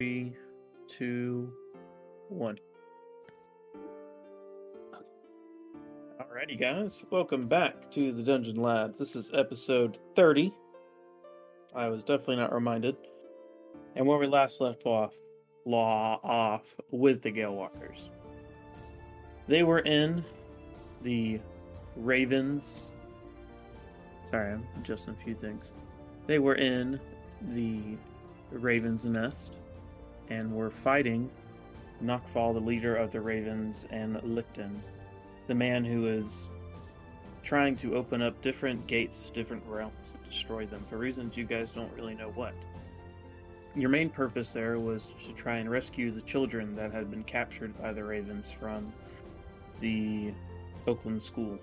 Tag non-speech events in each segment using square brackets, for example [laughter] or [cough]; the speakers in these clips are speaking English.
Three, two, one. Alrighty, guys. Welcome back to the Dungeon Lads. This is episode 30. I was definitely not reminded. And where we last left off, law off with the Gale Walkers. They were in the Ravens. Sorry, I'm adjusting a few things. They were in the Ravens Nest and we were fighting Knockfall, the leader of the Ravens, and Licton, the man who is trying to open up different gates to different realms and destroy them for reasons you guys don't really know what. Your main purpose there was to try and rescue the children that had been captured by the Ravens from the Oakland school.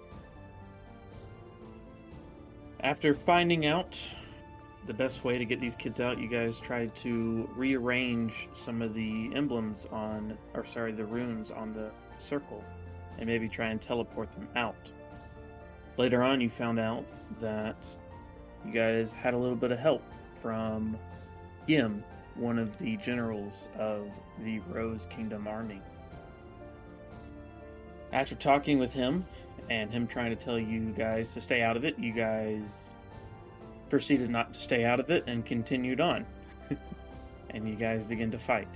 After finding out the best way to get these kids out, you guys tried to rearrange some of the emblems on, or sorry, the runes on the circle, and maybe try and teleport them out. Later on, you found out that you guys had a little bit of help from Gim, one of the generals of the Rose Kingdom army. After talking with him and him trying to tell you guys to stay out of it, you guys proceeded not to stay out of it and continued on. [laughs] and you guys begin to fight.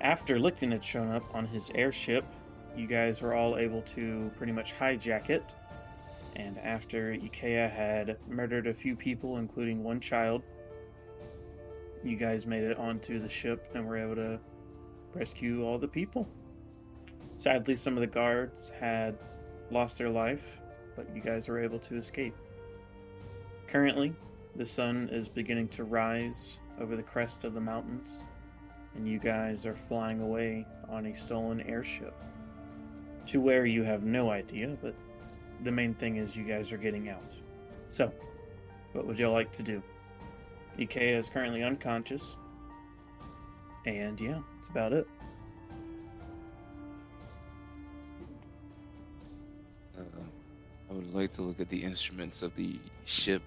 After Licton had shown up on his airship, you guys were all able to pretty much hijack it. And after Ikea had murdered a few people, including one child, you guys made it onto the ship and were able to rescue all the people. Sadly, some of the guards had lost their life, but you guys were able to escape. Currently, the sun is beginning to rise over the crest of the mountains, and you guys are flying away on a stolen airship. To where you have no idea, but the main thing is you guys are getting out. So, what would y'all like to do? Ikea is currently unconscious, and yeah, that's about it. Uh, I would like to look at the instruments of the ship,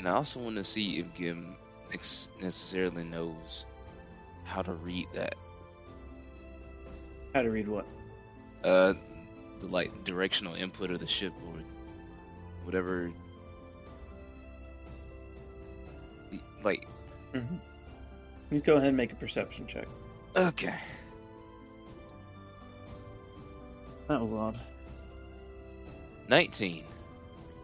and I also want to see if Gim ex- necessarily knows how to read that. How to read what? Uh, the like directional input of the ship or whatever. Like, Mm-hmm. Let's go ahead and make a perception check. okay, That was odd. nineteen.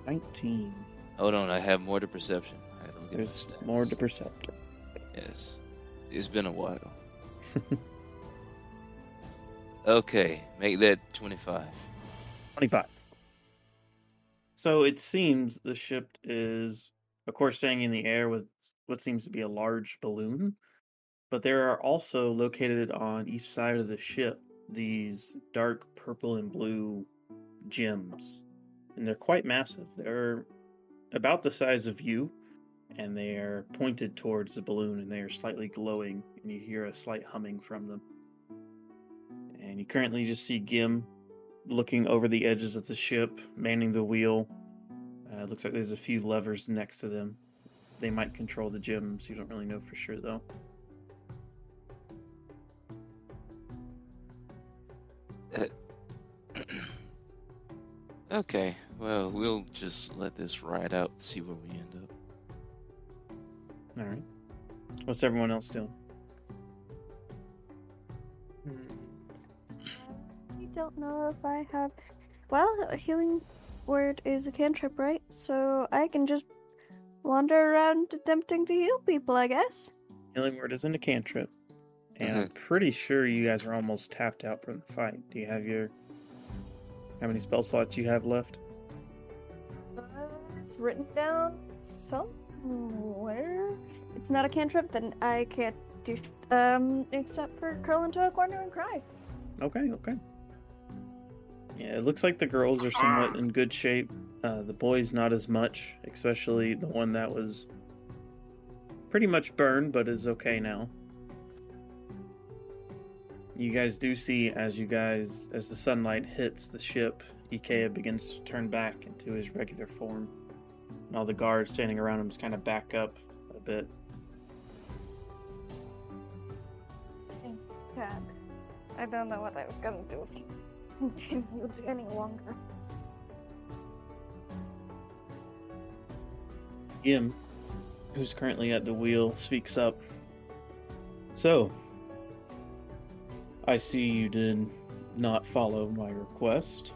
19. Hold on, I have more to perception. I had to look at my There's more to percept. Yes, it's been a while. [laughs] okay, make that twenty-five. 25. So it seems the ship is, of course, staying in the air with what seems to be a large balloon, but there are also located on each side of the ship these dark purple and blue gems. And they're quite massive. They're about the size of you, and they are pointed towards the balloon, and they are slightly glowing, and you hear a slight humming from them. And you currently just see Gim looking over the edges of the ship, manning the wheel. Uh, it looks like there's a few levers next to them. They might control the gems. You don't really know for sure, though. [clears throat] Okay, well, we'll just let this ride out, and see where we end up. All right. What's everyone else doing? Hmm. I don't know if I have. Well, a healing word is a cantrip, right? So I can just wander around attempting to heal people, I guess. Healing word isn't a cantrip, and. I'm [laughs] pretty sure you guys are almost tapped out from the fight. Do you have your how many spell slots you have left? It's written down somewhere. It's not a cantrip, then I can't do um except for curl into a corner and cry. Okay, okay. Yeah, it looks like the girls are somewhat in good shape. Uh, the boys not as much, especially the one that was pretty much burned, but is okay now. You guys do see as you guys, as the sunlight hits the ship, Ikea begins to turn back into his regular form. And all the guards standing around him just kind of back up a bit. God. I don't know what I was gonna do if you continued any longer. Gim, who's currently at the wheel, speaks up. So, I see you did not follow my request.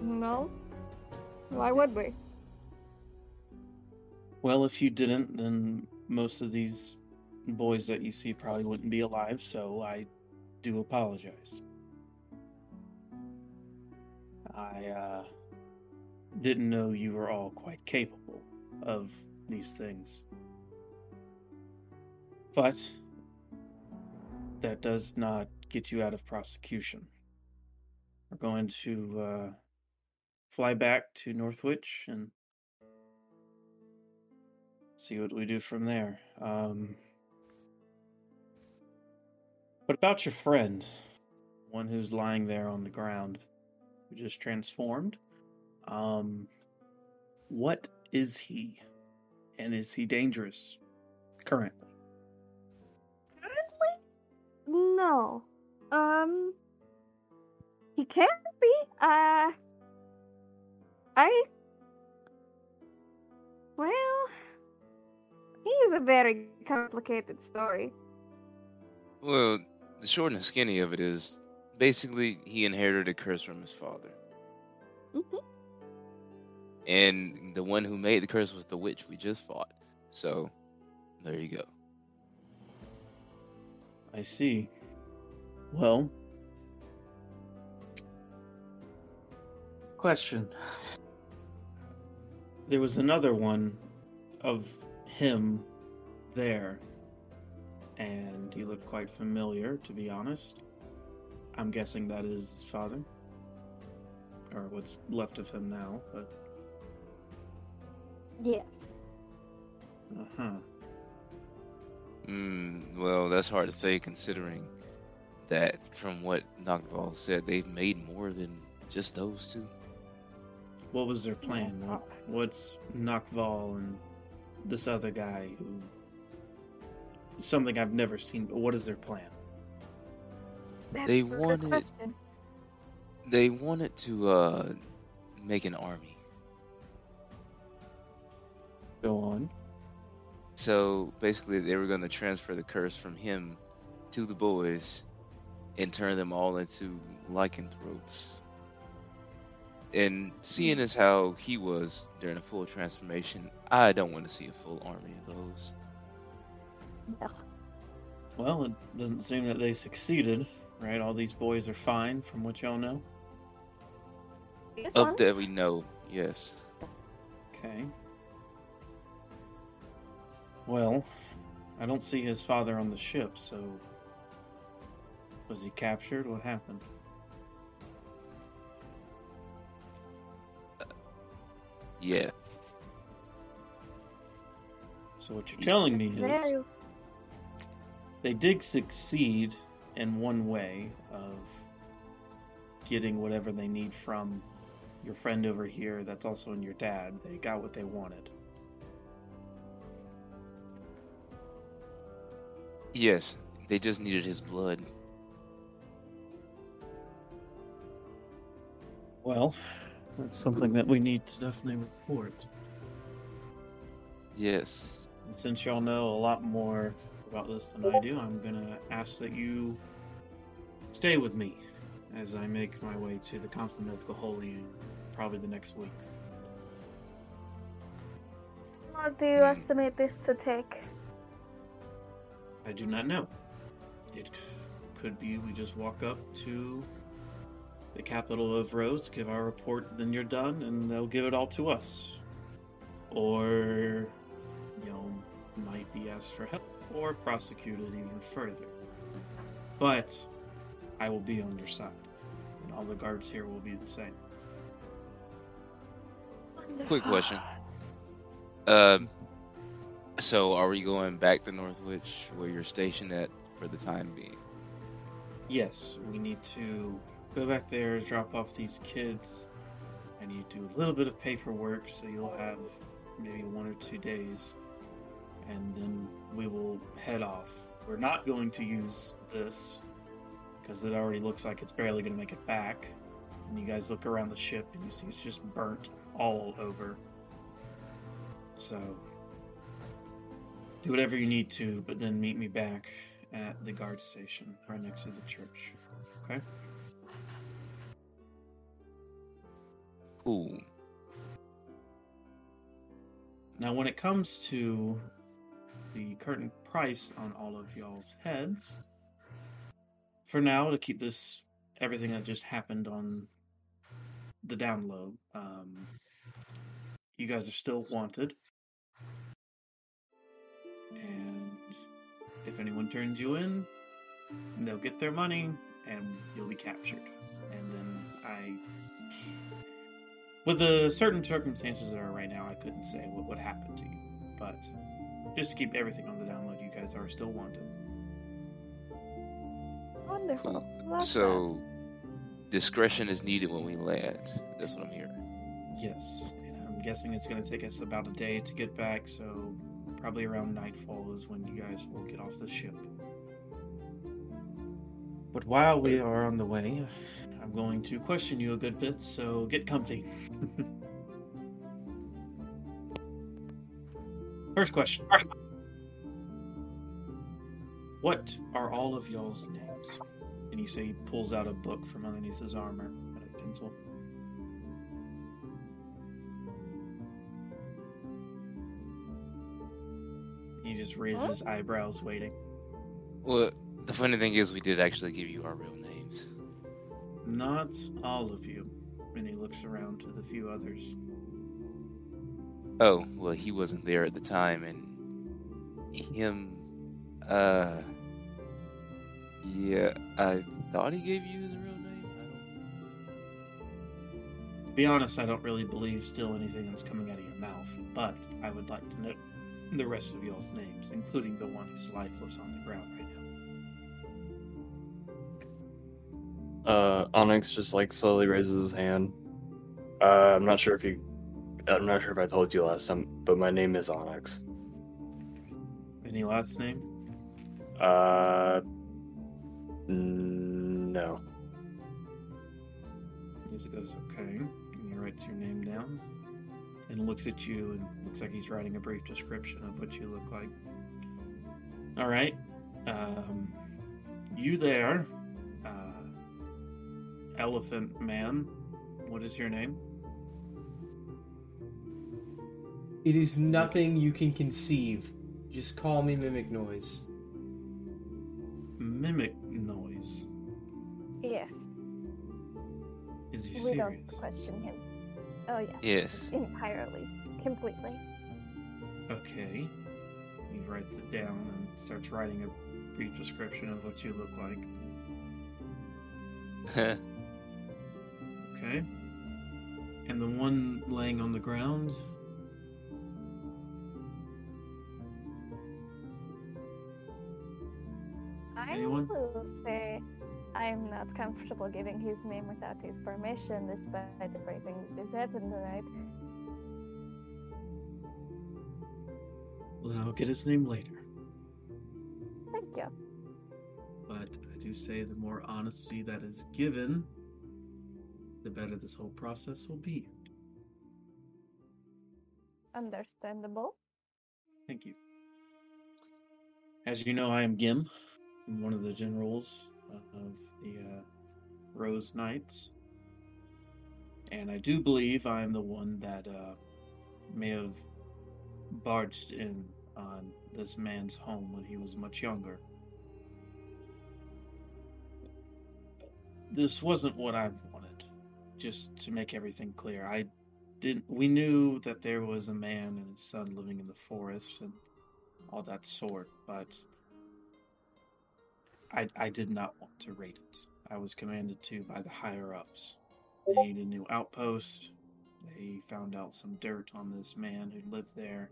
No? Why would we? Well, if you didn't, then most of these boys that you see probably wouldn't be alive, so I do apologize. I uh, didn't know you were all quite capable of these things. But that does not get you out of prosecution. We're going to uh, fly back to Northwich and see what we do from there. Um, what about your friend? One who's lying there on the ground, who just transformed? Um, what is he? And is he dangerous currently? Currently? No. Um. He can't be. Uh. I. Well. He is a very complicated story. Well, the short and skinny of it is basically he inherited a curse from his father. Mhm. And the one who made the curse was the witch we just fought. So, there you go. I see. Well, question. There was another one of him there, and he looked quite familiar, to be honest. I'm guessing that is his father, or what's left of him now, but Yes. uh huh. Mm, well, that's hard to say considering that from what Noctval said, they've made more than just those two. What was their plan? What, what's Noctval and this other guy who? Something I've never seen. But what is their plan? That's They a good wanted- question. They wanted to uh make an army. Go on. So basically, they were going to transfer the curse from him to the boys and turn them all into lycanthropes. And seeing as how he was during a full transformation, I don't want to see a full army of those. No. Well, it doesn't seem that they succeeded, right? All these boys are fine, from what y'all know. These Of that we know, yes. Okay. Well, I don't see his father on the ship, so. Was he captured? What happened? Yeah. So, what you're telling me is. They did succeed in one way of getting whatever they need from your friend over here that's also in your dad. They got what they wanted. Yes. They just needed his blood. Well, that's something that we need to definitely report. Yes. And since y'all know a lot more about this than I do, I'm gonna ask that you stay with me as I make my way to the continent of the Holy in probably the next week. How do you Hmm. estimate this to take? I do not know. It could be we just walk up to the capital of Rhodes, give our report, then you're done, and they'll give it all to us. Or, you know, might be asked for help or prosecuted even further. But I will be on your side, and all the guards here will be the same. Quick question. Um. So, are we going back to Northwich, where you're stationed at for the time being? Yes, we need to go back there, drop off these kids. and you do a little bit of paperwork, so you'll have maybe one or two days, and then we will head off we're not going to use this because it already looks like it's barely going to make it back. And you guys look around the ship and you see it's just burnt all over. So, do whatever you need to, but then meet me back at the guard station right next to the church. Okay? Cool. Now, when it comes to the current price on all of y'all's heads, for now, to keep this everything that just happened on the download, um, you guys are still wanted. And if anyone turns you in, they'll get their money and you'll be captured. And then I with the certain circumstances that are right now, I couldn't say what would happen to you. But just to keep everything on the download, you guys are still wanted. Wonderful. Love So, discretion is needed when we land. That's what I'm hearing. Yes. And I'm guessing it's going to take us about a day to get back, so probably around nightfall is when you guys will get off the ship. But while we are on the way, I'm going to question you a good bit, so get comfy. [laughs] First question. What are all of y'all's names? And you say he pulls out a book from underneath his armor and a pencil. He just raises Huh? his eyebrows, waiting. Well, the funny thing is, we did actually give you our real names. Not all of you. And he looks around to the few others. Oh, well, he wasn't there at the time, and him, uh, yeah, I thought he gave you his real name. To be honest, I don't really believe still anything that's coming out of your mouth, but I would like to know the rest of y'all's names, including the one who's lifeless on the ground right now. Uh, Onyx just like slowly raises his hand. Uh, I'm not sure if you, I'm not sure if I told you last time, but my name is Onyx. Any last name? Uh, n- no. It goes, okay. And he writes your name down and looks at you and looks like he's writing a brief description of what you look like. All right. Um, you there, Elephant Man. What is your name? It is nothing you can conceive. Just call me Mimic Noise. Mimic Noise. Yes, Is he we serious? don't question him. Oh yes. Yes. Entirely, completely. Okay. He writes it down and starts writing a brief description of what you look like. [laughs] Okay. And the one laying on the ground. I Anyone? will say I'm not comfortable giving his name without his permission, despite everything that has happened tonight. Well, then I'll get his name later. Thank you. But I do say the more honesty that is given, the better this whole process will be. Understandable. Thank you. As you know, I am Gim, I'm one of the generals of the uh, Rose Knights. And I do believe I am the one that uh, may have barged in on this man's home when he was much younger. This wasn't what I. Just to make everything clear, I didn't. We knew that there was a man and his son living in the forest and all that sort, but I I did not want to raid it. I was commanded to by the higher ups. They needed a new outpost. They found out some dirt on this man who lived there,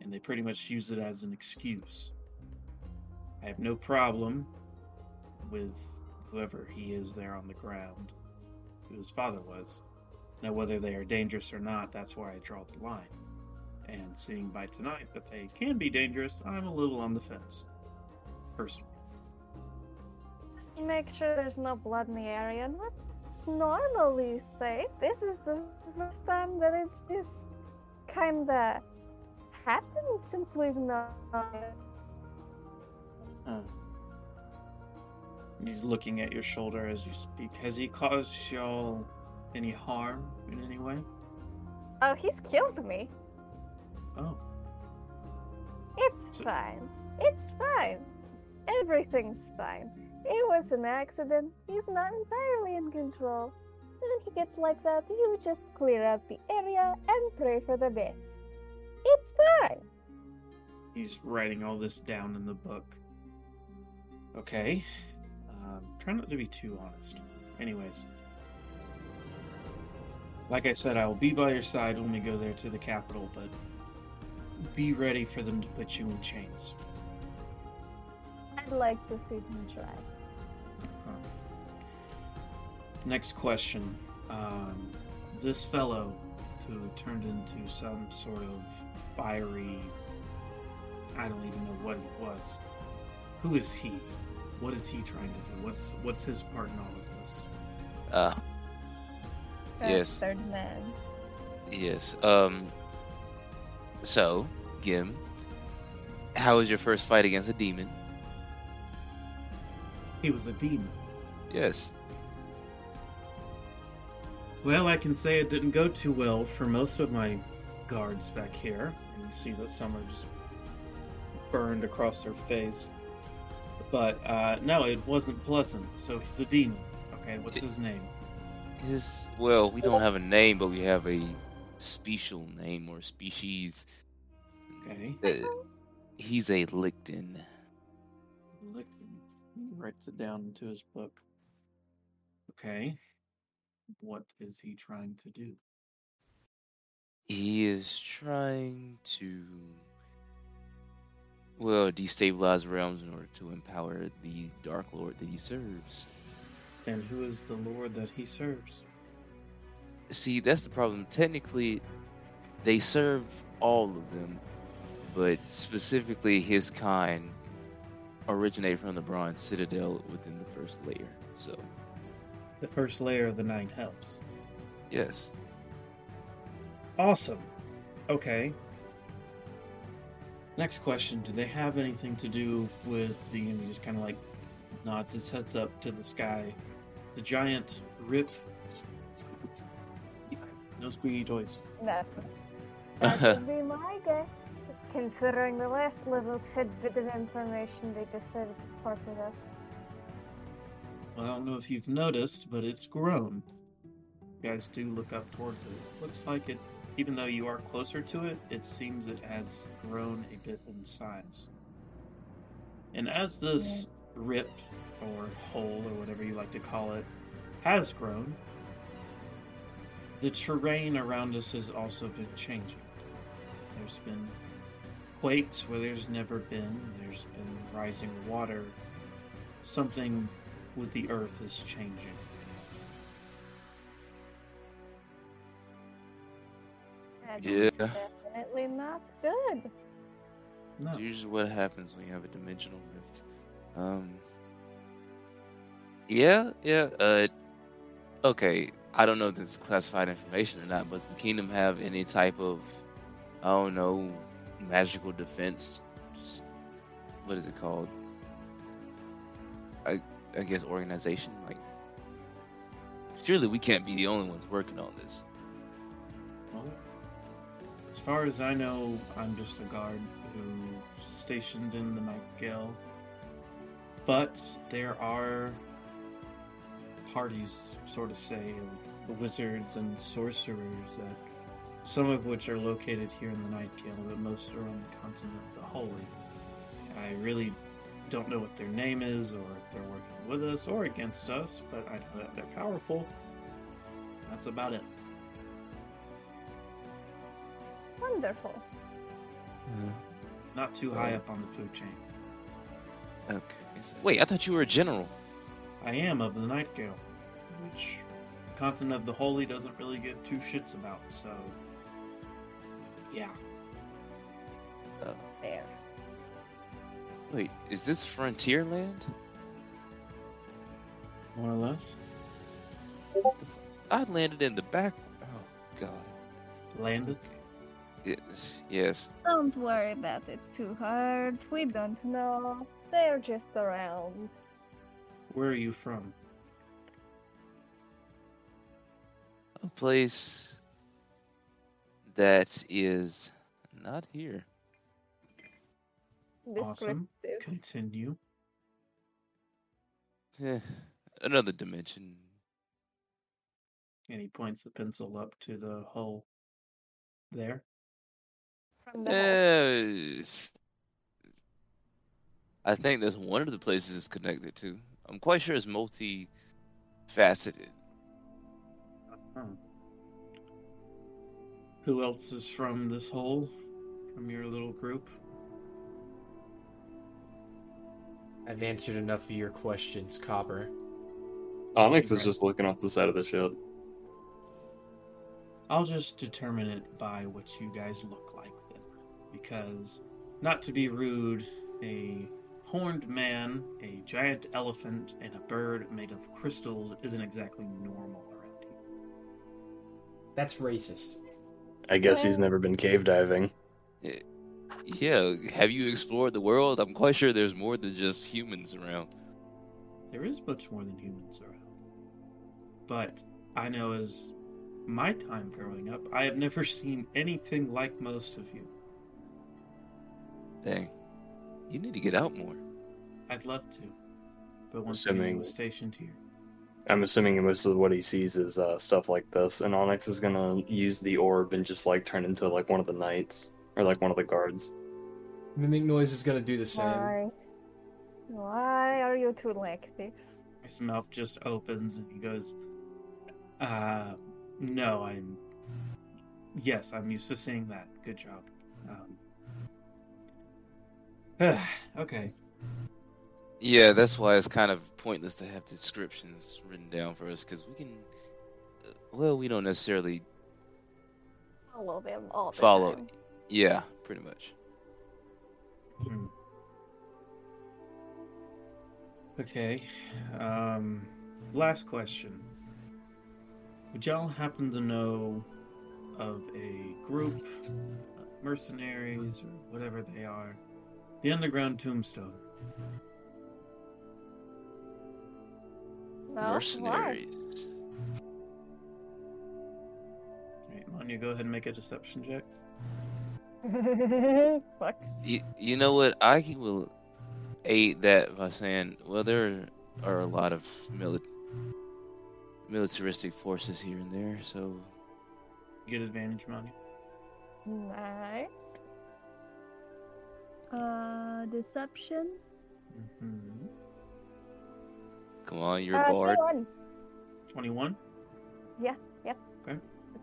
and they pretty much used it as an excuse. I have no problem with whoever he is there on the ground, who his father was. Now, whether they are dangerous or not, that's where I draw the line. And seeing by tonight that they can be dangerous, I'm a little on the fence. person. Just make sure there's no blood in the area. Not normally safe. This is the first time that it's just kinda happened since we've known it. Huh. He's looking at your shoulder as you speak. Has he caused y'all any harm in any way? Oh, he's killed me. Oh, It's So- fine. It's fine. Everything's fine. It was an accident. He's not entirely in control. When he gets like that, you just clear out the area and pray for the best. It's fine. he's writing all this down in the book. Okay. Um, try not to be too honest. Anyways. Like I said, I will be by your side when we go there to the capital, but be ready for them to put you in chains. I'd like to see them try. Huh. Next question. Um, this fellow who turned into some sort of fiery. I don't even know what it was. Who is he? What is he trying to do? What's what's his part in all of this? Uh, That's Yes. Third man. yes. Um. So, Gim, how was your first fight against a demon? He was a demon. Yes. Well, I can say it didn't go too well for most of my guards back here. And you see that some are just burned across their face. But uh, no, it wasn't pleasant. So he's a demon. Okay, what's his name? His well, we don't have a name, but we have a special name or species. Okay, Uh, he's a Licton. Licton. He writes it down into his book. Okay, what is he trying to do? He is trying to, well, destabilize realms in order to empower the Dark Lord that he serves. And who is the lord that he serves? See, that's the problem. Technically, they serve all of them, but specifically his kind originate from the Bronze Citadel within the first layer. So, The first layer of the nine hells. yes. Awesome. Okay. Next question: Do they have anything to do with the? And he just kind of like nods his heads up to the sky. The giant rip. No squeaky toys. That, [laughs] that would be my guess, considering the last little tidbit of information they decided to part with us. Well, I don't know if you've noticed, but it's grown. You guys do look up towards it. Looks like it, even though you are closer to it, it seems it has grown a bit in size. And as this rip, or hole, or whatever you like to call it, has grown, the terrain around us has also been changing. There's been quakes where there's never been, there's been rising water. Something with the earth is changing. That's Yeah. definitely not good. No. It's usually what happens when you have a dimensional rift. Um. Yeah, yeah. Uh. Okay, I don't know if this is classified information or not, but does the kingdom have any type of, I don't know, magical defense? Just, what is it called? I I guess organization. Like, surely we can't be the only ones working on this. Well, as far as I know, I'm just a guard who stationed in the Nightingale. But there are parties, sort of say, of wizards and sorcerers that some of which are located here in the Nightingale, but most are on the continent of the Holy. I really don't know what their name is, or if they're working with us or against us, but I know that they're powerful. That's about it. Wonderful. Hmm. Not too high up on the food chain. Okay. Wait, I thought you were a general. I am of the Nightingale, which the continent of the Holy doesn't really give two shits about, so. Yeah. Oh. Fair. Wait, is this frontier land? More or less. I landed in the back. Oh God. Landed. Yes. Yes. Don't worry about it too hard. We don't know. They're just around. Where are you from? A place that is not here. Awesome. Continue. Eh, another dimension. And he points the pencil up to the hole there. From the hole. Eh, I think that's one of the places it's connected to. I'm quite sure it's multi-faceted. Oh. Who else is from this hole? From your little group? I've answered enough of your questions, Copper. Onyx is just looking off the side of the ship. I'll just determine it by what you guys look like then. Because, not to be rude, a horned man, a giant elephant, and a bird made of crystals isn't exactly normal around here. That's racist. I guess he's never been cave diving. Yeah, have you explored the world? I'm quite sure there's more than just humans around. There is much more than humans around. But I know as my time growing up, I have never [laughs] seen anything like most of you. Dang. You need to get out more. I'd love to. But once Assuming- you was stationed here. I'm assuming most of what he sees is uh, stuff like this, and Onyx is gonna use the orb and just like turn into like one of the knights or like one of the guards. Mimic Noise is gonna do the same. Why? Why are you two like this? His mouth just opens and he goes, uh, no, I'm. Yes, I'm used to seeing that. Good job. Um, [sighs] okay. Yeah, that's why it's kind of pointless to have descriptions written down for us because we can. uh, Well, we don't necessarily. Follow them all the Follow. time. Yeah, pretty much. Hmm. Okay. Um, last question. Would y'all happen to know of a group, uh, mercenaries or whatever they are, the Underground Tombstone? No? Why? Mercenaries. Alright, Manya, go ahead and make a deception check. [laughs] Fuck. You, you know what? I will aid that by saying, well, there are a lot of mili- militaristic forces here and there, so You get advantage, Manya. Nice. Uh, deception. Mm-hmm. come on, you're a Uh, bard. 21. 21?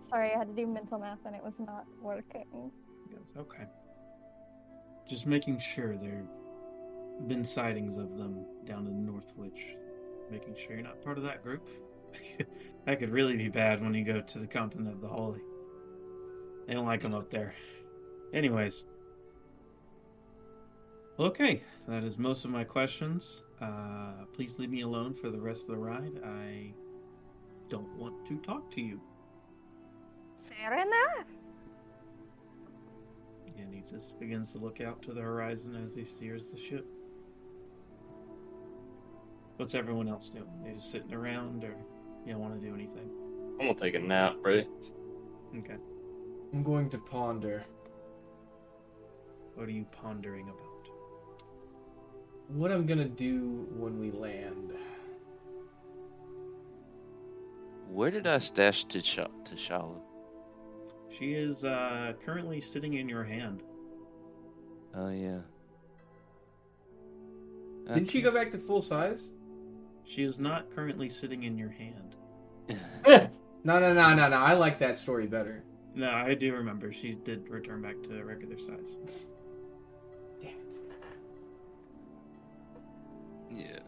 Sorry, I had to do mental math and it was not working. Yes, okay. Just making sure there have been sightings of them down in Northwich. Making sure you're not part of that group. [laughs] that could really be bad when you go to the continent of the Holy. They don't like them up there. Anyways. Okay, that is most of my questions. Uh, please leave me alone for the rest of the ride. I don't want to talk to you. Fair enough. And he just begins to look out to the horizon as he steers the ship. What's everyone else doing? They just sitting around, or you don't want to do anything? I'm gonna take a nap, right? Okay. I'm going to ponder. What are you pondering about? What I'm gonna do when we land. Where did I stash T'Challa? T'Challa? She is uh, currently sitting in your hand. Oh yeah. Didn't she go back to full size? She is not currently sitting in your hand. [laughs] No, no, no, no, no. I like that story better. No, I do remember she did return back to regular size. Yeah.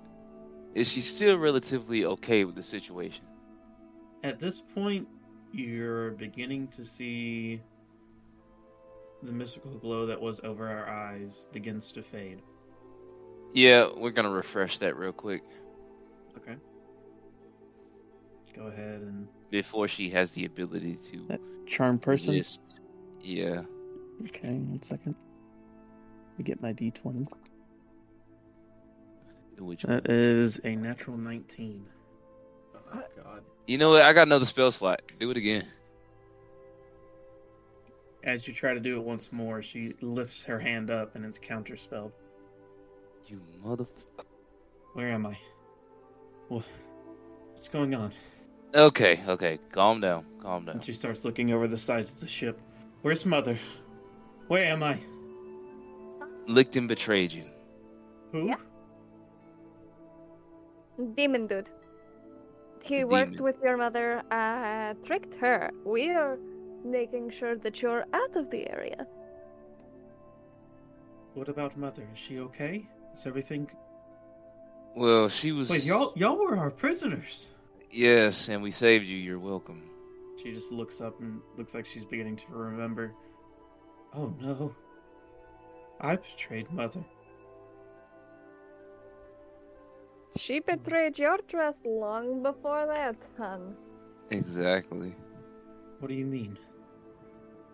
Is she still relatively okay with the situation? At this point, you're beginning to see the mystical glow that was over our eyes begins to fade. Yeah, we're gonna refresh that real quick Okay. Go ahead and before she has the ability to That charm person. resist. Yeah. Okay, one second. Let me get my d20. Which That is a natural 19. Oh god. you know what? I got another spell slot. Do it again. As you try to do it once more, she lifts her hand up and it's counterspelled. You motherfucker. Where am I? What? What's going on? Okay, okay. Calm down. Calm down. And she starts looking over the sides of the ship. Where's Mother? Where am I? Licton betrayed you. Who? Yeah. Demon dude. He The worked with your mother, uh, tricked her. We are making sure that you're out of the area. What about Mother? Is she okay? Is everything? Well, she was. Wait, y'all, y'all were our prisoners. Yes, and we saved you. You're welcome. She just looks up and looks like she's beginning to remember. Oh no. I betrayed Mother. She betrayed your trust long before that, hun. Exactly. What do you mean?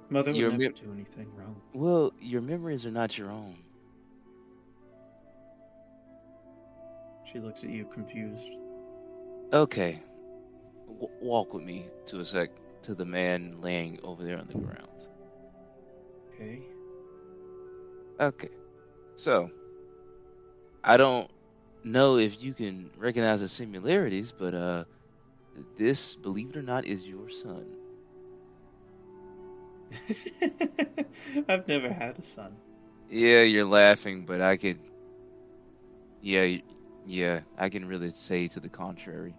Mother would Your never mem- do anything wrong. Well, your memories are not your own. She looks at you confused. Okay. W- walk with me to a sec to the man laying over there on the ground. Okay. Okay. So, I don't know if you can recognize the similarities, but uh this, believe it or not, is your son. [laughs] I've never had a son. Yeah, you're laughing, but I could Yeah, yeah, I can really say to the contrary.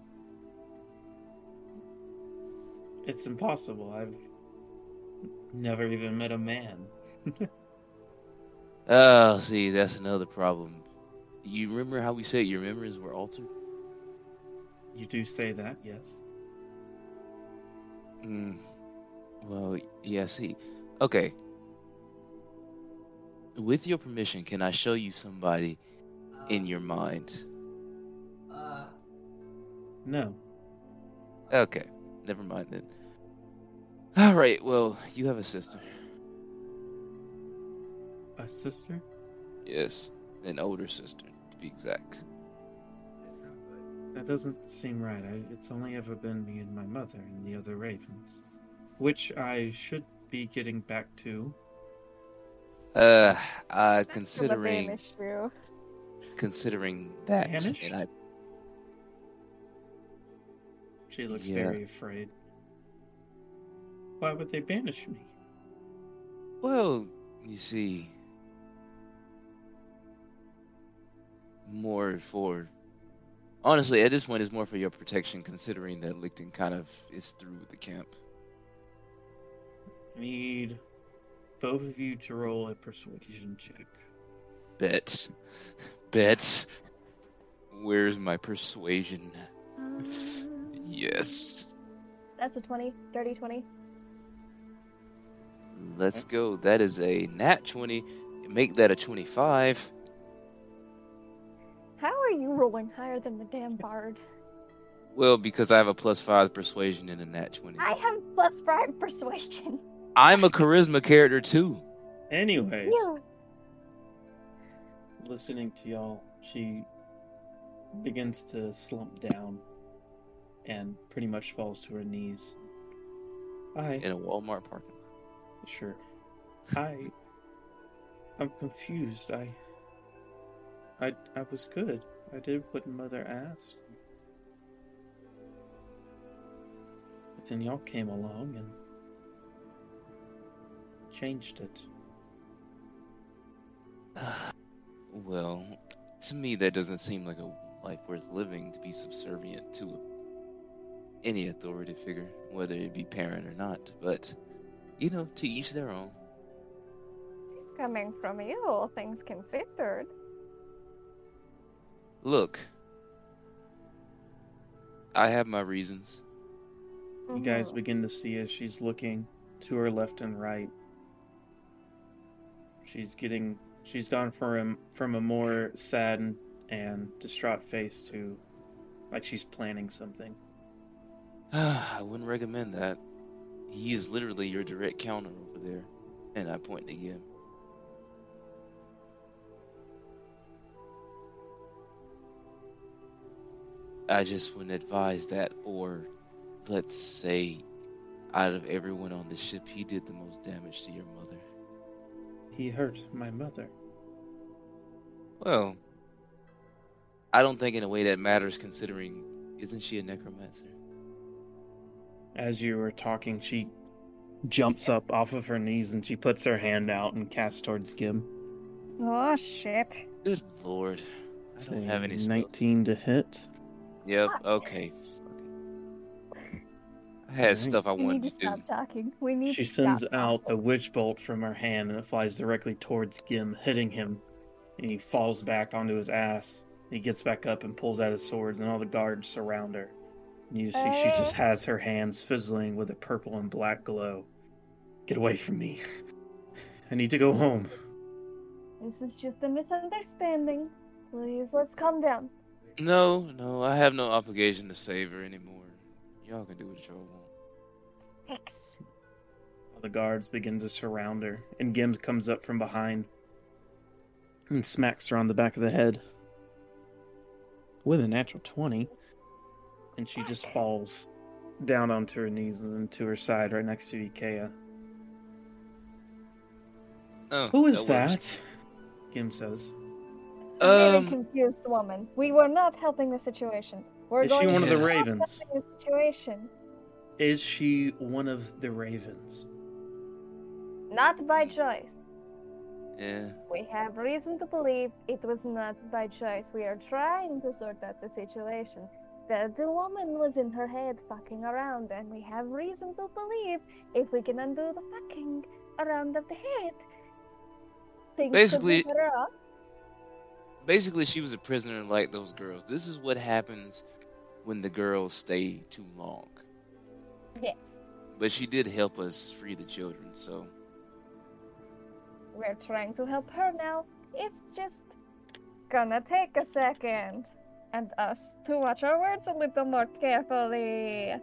It's impossible. I've never even met a man. [laughs] Oh, see, that's another problem. You remember how we said your memories were altered? You do say that, yes. Mm. Well, yeah, see. Okay. With your permission, can I show you somebody in your mind? Uh, No. Okay. Never mind then. All right. Well, you have a sister. A sister? Yes, an older sister, to be exact. That doesn't seem right. I, it's only ever been me and my mother and the other ravens. Which I should be getting back to. Uh, uh, considering considering that, Banished? and I She looks Yeah. very afraid. Why would they banish me? Well, you see, more for. Honestly, at this point, it's more for your protection, considering that Licton kind of is through with the camp. I need both of you to roll a persuasion check. Bet. Bet. Where's my persuasion? Um, yes. That's a 20, dirty 20. Let's go. That is a nat 20. Make that a 25. How are you rolling higher than the damn bard? Well, because I have a plus 5 persuasion and a nat 20. I have plus five persuasion. I'm a charisma character too. Anyways, You. listening to y'all, she begins to slump down and pretty much falls to her knees. I In a Walmart parking lot. Sure. I I'm confused. I I I was good. I did what mother asked. But then y'all came along and changed it. [sighs] Well, to me, that doesn't seem like a life worth living to be subservient to any authority figure, whether it be parent or not. But, you know, to each their own. Coming from you, all things considered. Look, I have my reasons. You guys begin to see as she's looking to her left and right. She's getting She's gone from from a more sad and, and distraught face to like she's planning something. [sighs] I wouldn't recommend that. He is literally your direct counter over there. And I point to him. I just wouldn't advise that, or let's say, out of everyone on the ship, he did the most damage to your mother. He hurt my mother. Well, I don't think in a way that matters considering, isn't she a necromancer? As you were talking, she jumps up off of her knees and she puts her hand out and casts towards Gim. Oh shit. Good lord. I don't have any spells. 19 to hit. Yep, okay. I had Alright. stuff I We need wanted to to do. stop talking. We need She to sends stop out a witch bolt from her hand and it flies directly towards Gim, hitting him. And he falls back onto his ass. He gets back up and pulls out his swords, and all the guards surround her. And you see she just Uh. has her hands fizzling with a purple and black glow. Get away from me. [laughs] I need to go home. This is just a misunderstanding. Please, let's calm down. No, no, I have no obligation to save her anymore. Y'all can do what y'all want. Fix. All the guards begin to surround her, and Gim comes up from behind and smacks her on the back of the head with a natural 20. And she just falls down onto her knees and then to her side right next to Ikea. Oh, Who is that? works. Gim says. A very Um, confused woman. We were not helping the situation. We're Is she going one of the ravens? the situation. Is she one of the ravens? Not by choice. yeah. We have reason to believe it was not by choice. We are trying to sort out the situation. That the woman was in her head fucking around, and we have reason to believe if we can undo the fucking around of the head, things Basically- could be better off. Basically, she was a prisoner like those girls. This is what happens when the girls stay too long. Yes, But she did help us free the children, so we're trying to help her now. It's just gonna take a second, and us to watch our words a little more carefully.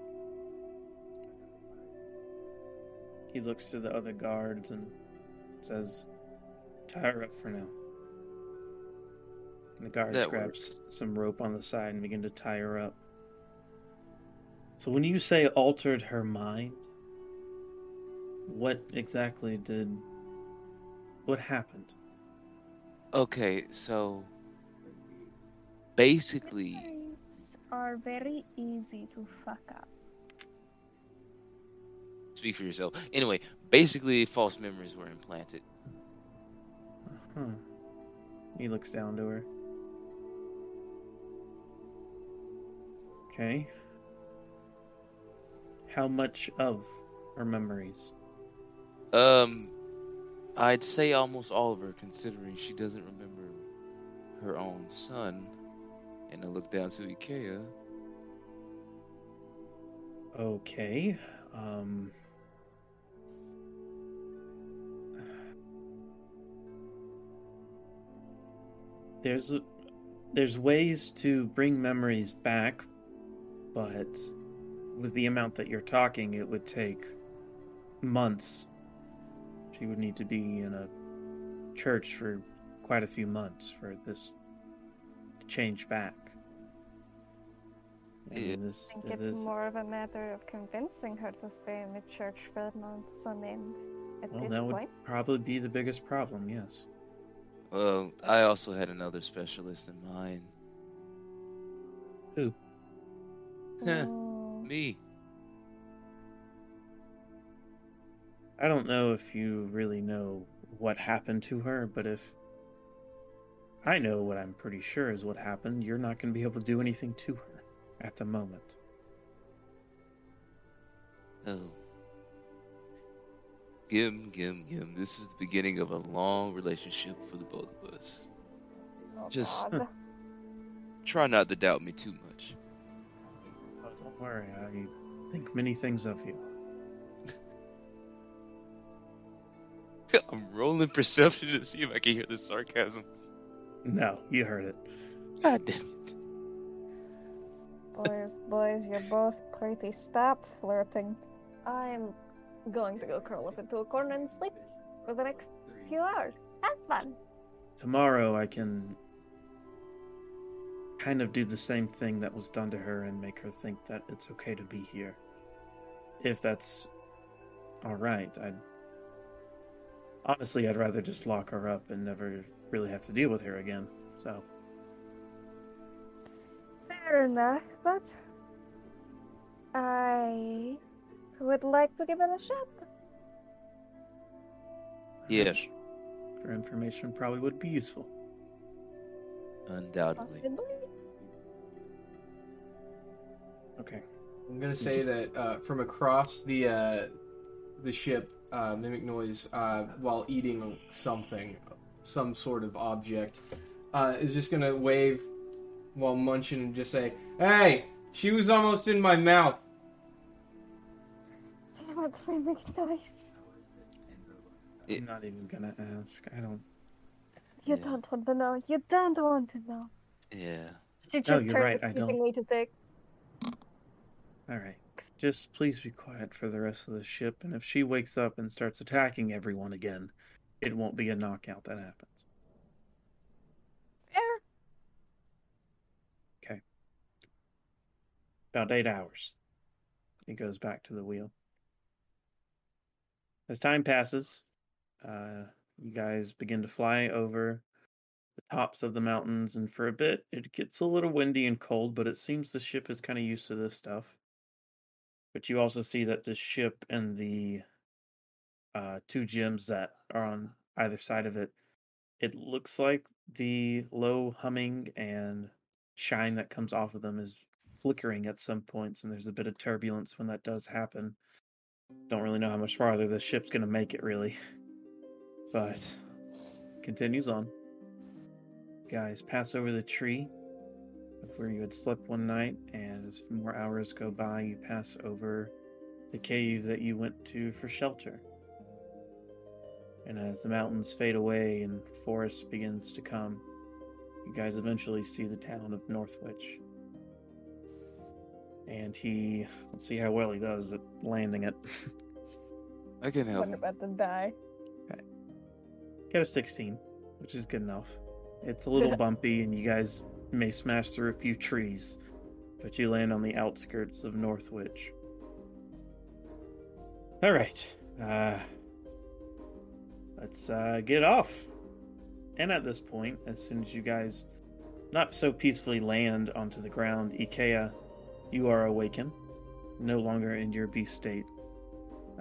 He looks to the other guards and says, Tie her up for now. And the guards That grab works. some rope on the side and begin to tie her up. So when you say altered her mind, what exactly did. What happened? okay. So basically, are very easy to fuck up. speak for yourself. Anyway, basically, false memories were implanted. Huh. He looks down to her. Okay. How much of her memories? Um, I'd say almost all of her, considering she doesn't remember her own son. And I look down to Ikea. Okay. Um. There's a, there's ways to bring memories back, but with the amount that you're talking, it would take months. She would need to be in a church for quite a few months for this to change back. And Yeah. this- I think it it's is- more of a matter of convincing her to stay in the church for months on end at Well, this that would point. probably be the biggest problem, yes. Well, I also had another specialist in mind. Who? Me. I don't know if you really know what happened to her, but if I know what I'm pretty sure is what happened, you're not going to be able to do anything to her at the moment. Oh. Gim, Gim, Gim. This is the beginning of a long relationship for the both of us. oh just- God. Hmm. Try not to doubt me too much. Don't worry, I think many things of you. [laughs] I'm rolling perception to see if I can hear the sarcasm. No, you heard it. God damn it. Boys, boys, you're both pretty. Stop flirting. I'm going to go curl up into a corner and sleep for the next few hours. Have fun. Tomorrow I can kind of do the same thing that was done to her and make her think that it's okay to be here. If that's all right, I'd honestly I'd rather just lock her up and never really have to deal with her again. So Fair enough, but I would like to give it a shot. Yes, for information probably would be useful. undoubtedly. Possibly. Okay. I'm gonna say that uh, from across the uh, the ship, uh, mimic noise uh, while eating something, some sort of object, uh, is just gonna wave while munching and just say, "Hey, she was almost in my mouth." Damn it, mimic noise. It- I'm not even gonna ask. I don't You Yeah. don't want to know. You don't want to know. Yeah. She No, just you're turned right, I don't. to think. Alright. Just please be quiet for the rest of the ship, and if she wakes up and starts attacking everyone again, it won't be a knockout that happens. Fair. Okay. About eight hours. He goes back to the wheel. As time passes, uh, you guys begin to fly over the tops of the mountains, and for a bit it gets a little windy and cold, but it seems the ship is kind of used to this stuff. But you also see that the ship and the uh, two gems that are on either side of it, it looks like the low humming and shine that comes off of them is flickering at some points, and there's a bit of turbulence when that does happen. Don't really know how much farther the ship's gonna make it, really, but continues on. Guys, pass over the tree where you had slept one night, and as more hours go by, you pass over the cave that you went to for shelter. And as the mountains fade away and forest begins to come, you guys eventually see the town of Northwich. And he, let's see how well he does at landing it. I can help. I'm about to die. Okay. Got a 16, which is good enough. It's a little [laughs] bumpy, and you guys may smash through a few trees, but you land on the outskirts of Northwich. All right, uh, let's uh, get off. And at this point, as soon as you guys not so peacefully land onto the ground, Ikea, you are awakened, no longer in your beast state,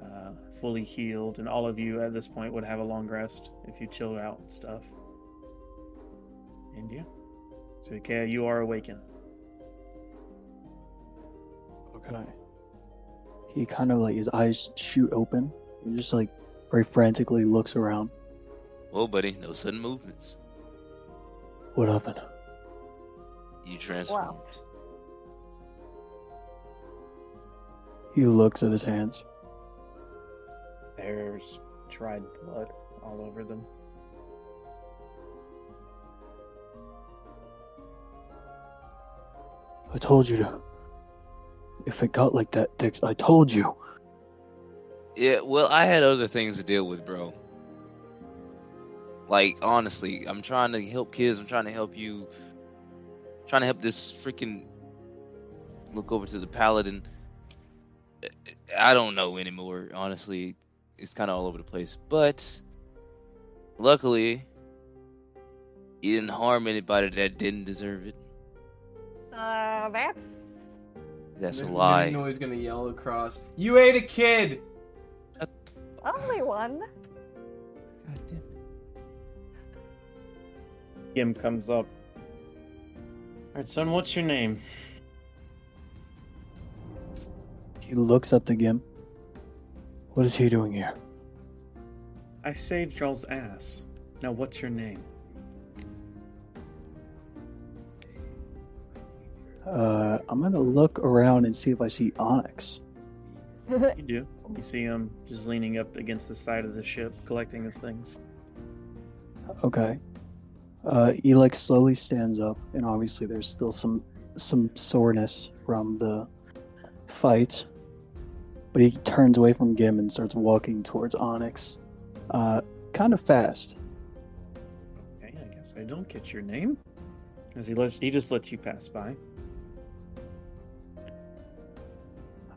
uh, fully healed, and all of you at this point would have a long rest if you chilled out and stuff. And yeah, so Ikea, you are awakened. Okay. He kind of like his eyes shoot open. He just like very frantically looks around. Well, buddy, no sudden movements. What happened? You transformed. He looks at his hands. There's dried blood all over them. I told you to. If it got like that, Thix, I told you. Yeah, well, I had other things to deal with, bro. Like, honestly, I'm trying to help kids. I'm trying to help you. trying to help this freaking. Look over to the paladin. I don't know anymore, honestly. It's kind of all over the place. But, luckily, you didn't harm anybody that didn't deserve it. Uh, that's That's a Mimic lie. noise gonna yell across. You ate a kid. only one. God damn it. Gim comes up. Alright, son, what's your name? He looks up to Gim. What is he doing here? I saved y'all's ass. Now, what's your name? Uh, I'm gonna look around and see if I see Onyx. You do. You see him just leaning up against the side of the ship, collecting his things. Okay. Uh, he like slowly stands up, and obviously there's still some some soreness from the fight. But he turns away from Gim and starts walking towards Onyx, uh, kind of fast. Okay, I guess I don't get your name. As he lets he just lets you pass by.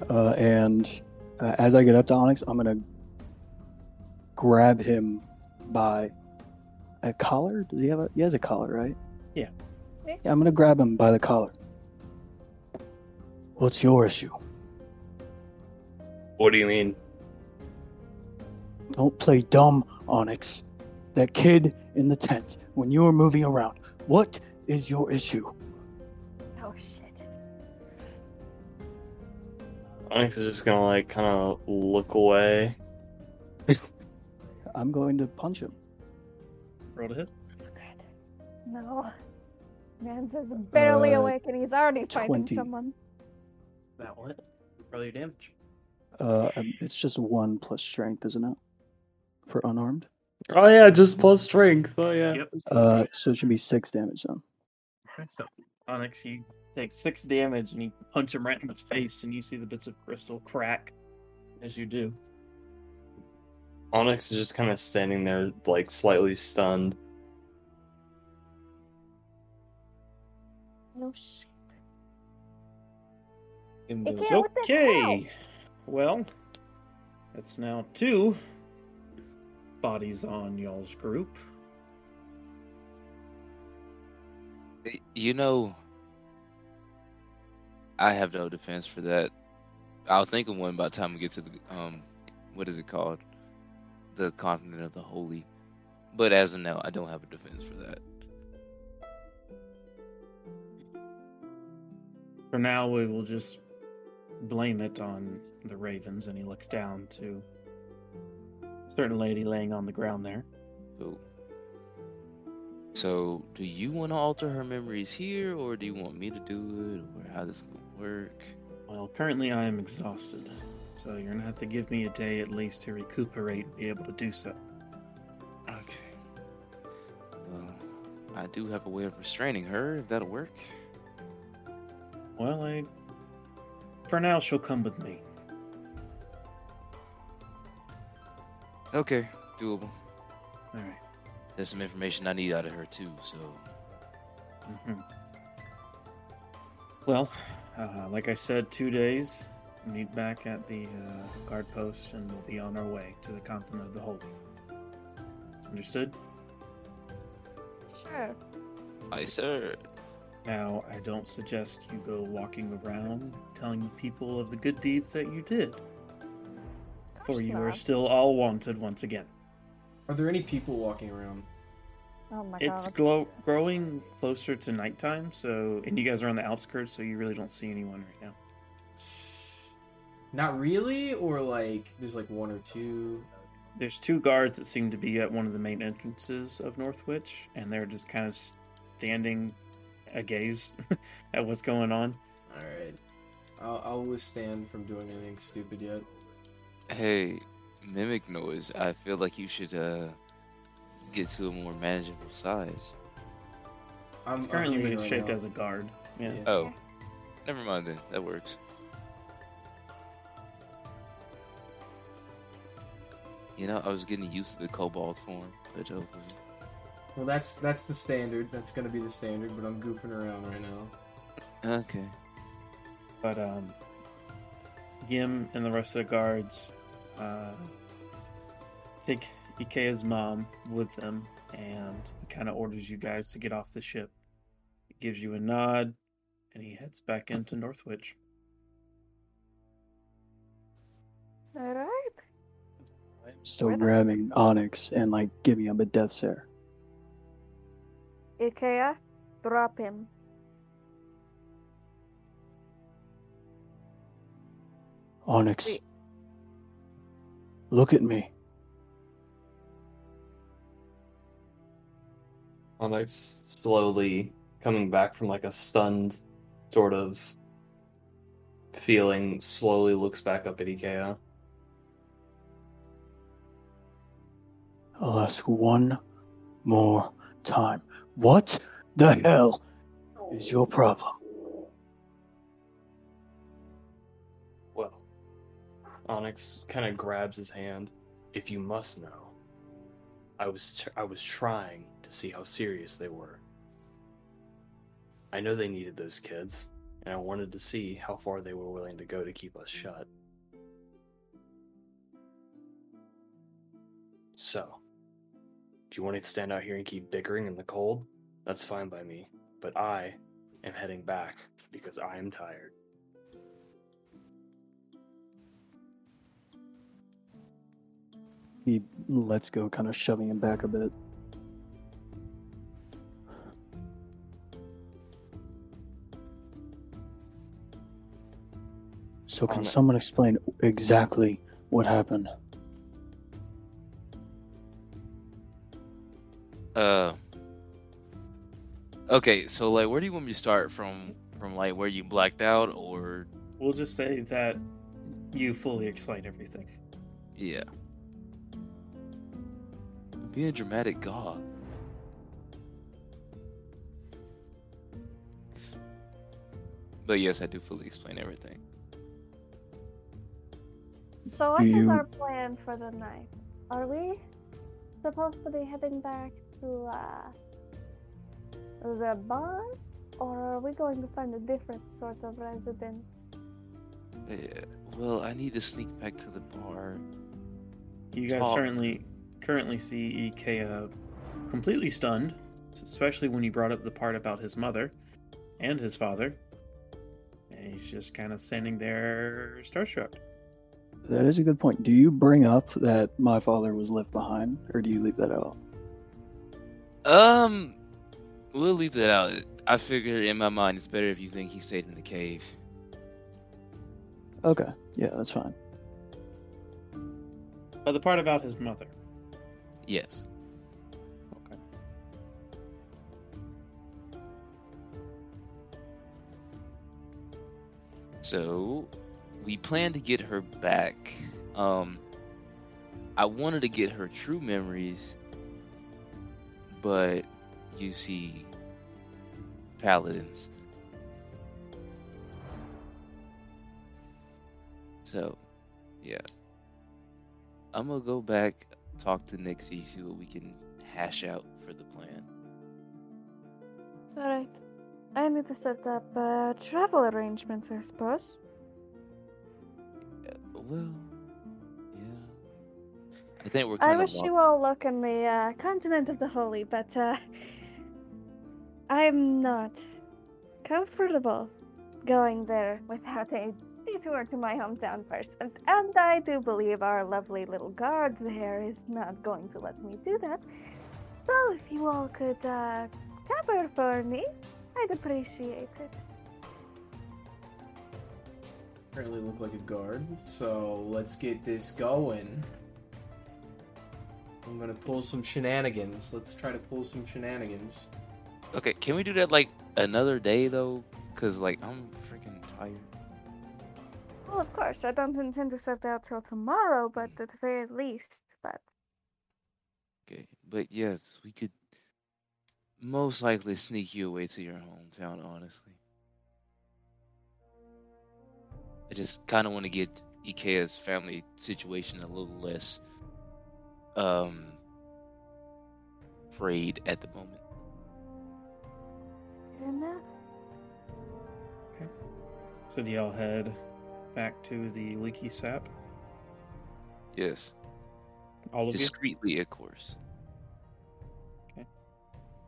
Uh, and uh, as I get up to Onyx, I'm gonna grab him by a collar. Does he have a? He has a collar, right? Yeah. Yeah. Yeah, I'm gonna grab him by the collar. What's your issue? What do you mean? Don't play dumb, Onyx. That kid in the tent when you were moving around. What is your issue? Onyx is just gonna like kind of look away. [laughs] I'm going to punch him. Roll to hit. No. Man says barely Uh, awake and he's already fighting 20. someone. That one. hit. Roll your damage. Uh, um, it's just one plus strength, isn't it? For unarmed. Oh yeah, just plus strength. Oh yeah. Yep. Uh, so it should be six damage then. Okay, so Onyx, you take six damage and you punch him right in the face, and you see the bits of crystal crack as you do. Onyx is just kind of standing there, like slightly stunned. No shit. And Hey, goes, Kara, what okay, well, that's now two bodies on y'all's group. You know, I have no defense for that. I'll think of one by the time we get to the um, what is it called? The continent of the holy. But as of now, I don't have a defense for that. For now, we will just blame it on the ravens, and he looks down to a certain lady laying on the ground there. Cool. So, do you want to alter her memories here, or do you want me to do it, or how this work? Well, currently I am exhausted, so you're gonna have to give me a day at least to recuperate and be able to do so. Okay. Well, I do have a way of restraining her, if that'll work. Well, I. For now, she'll come with me. Okay, doable. Alright. There's some information I need out of her too, so Mm-hmm. Well, uh, like I said, two days. Meet back at the uh, guard post, and we'll be on our way to the continent of the holy. Understood? Sure. aye, sir. Now, I don't suggest you go walking around telling people of the good deeds that you did, for course you are still all wanted once again. Are there any people walking around? Oh my It's god. glow- growing closer to nighttime, so and you guys are on the outskirts, so you really don't see anyone right now. Not really, or like there's like one or two. There's two guards that seem to be at one of the main entrances of Northwich, and they're just kind of standing agaze [laughs] at what's going on. All right, I'll, I'll withstand from doing anything stupid yet. Hey, mimic noise. I feel like you should uh get to a more manageable size. I'm It's I'm currently human right shaped now. as a guard. Yeah. Yeah. Oh, never mind then. That works. You know, I was getting used to the cobalt form, but hopefully. Well, that's that's the standard. That's gonna be the standard. But I'm goofing around right now. Okay. But um, Gim and the rest of the guards uh, take Ikea's mom with them, and he kind of orders you guys to get off the ship. He gives you a nod, and he heads back into Northwich. All right. I'm still Where the- grabbing Onyx and like giving him a death stare. Ikea, drop him. Onyx, Wait. look at me. Onyx slowly coming back from like a stunned sort of feeling slowly looks back up at Ikea. I'll ask one more time. What the hell is your problem? Well, Onyx kind of grabs his hand. If you must know, I was I was trying to see how serious they were. I know they needed those kids, and I wanted to see how far they were willing to go to keep us shut. So, if you want to stand out here and keep bickering in the cold, that's fine by me. But I am heading back because I am tired. He lets go, kind of shoving him back a bit. So, can On someone explain exactly what happened? Uh. Okay, so like, where do you want me to start from? From like where you blacked out, or We'll just say that you fully explain everything. yeah. Be a dramatic god. But yes, I do fully explain everything. So what is You- our plan for the night? Are we supposed to be heading back to uh, the bar, or are we going to find a different sort of residence? Yeah. Well, I need to sneak back to the bar. You guys Talk. certainly currently see Ikea completely stunned, especially when you brought up the part about his mother and his father. And he's just kind of standing there starstruck. That is a good point. Do you bring up that my father was left behind, or do you leave that out? Um, we'll leave that out. I figure in my mind it's better if you think he stayed in the cave. Okay, yeah, that's fine. But the part about his mother. Yes. Okay. So we plan to get her back. Um, I wanted to get her true memories, but you see, paladins. So, yeah. I'm gonna go back, talk to Nixie, see what we can hash out for the plan. Alright. I need to set up uh, travel arrangements, I suppose. Uh, well, yeah. I think we're I wish of. you all luck on the uh, continent of the holy, but uh, I'm not comfortable going there without a detour to my hometown first. And, and I do believe our lovely little guard there is not going to let me do that. So if you all could uh, cover for me, I'd appreciate it. Apparently look like a guard. So let's get this going. I'm gonna pull some shenanigans. Let's try to pull some shenanigans. Okay, can we do that like another day though? Cause like I'm freaking tired. Well, of course, I don't intend to set out till tomorrow, but at the very least, but Okay, but yes, we could most likely sneak you away to your hometown. Honestly, I just kind of want to get Ikea's family situation a little less um frayed at the moment. fair enough. Okay. So do y'all head back to the leaky sap? Yes, All of discreetly, of course.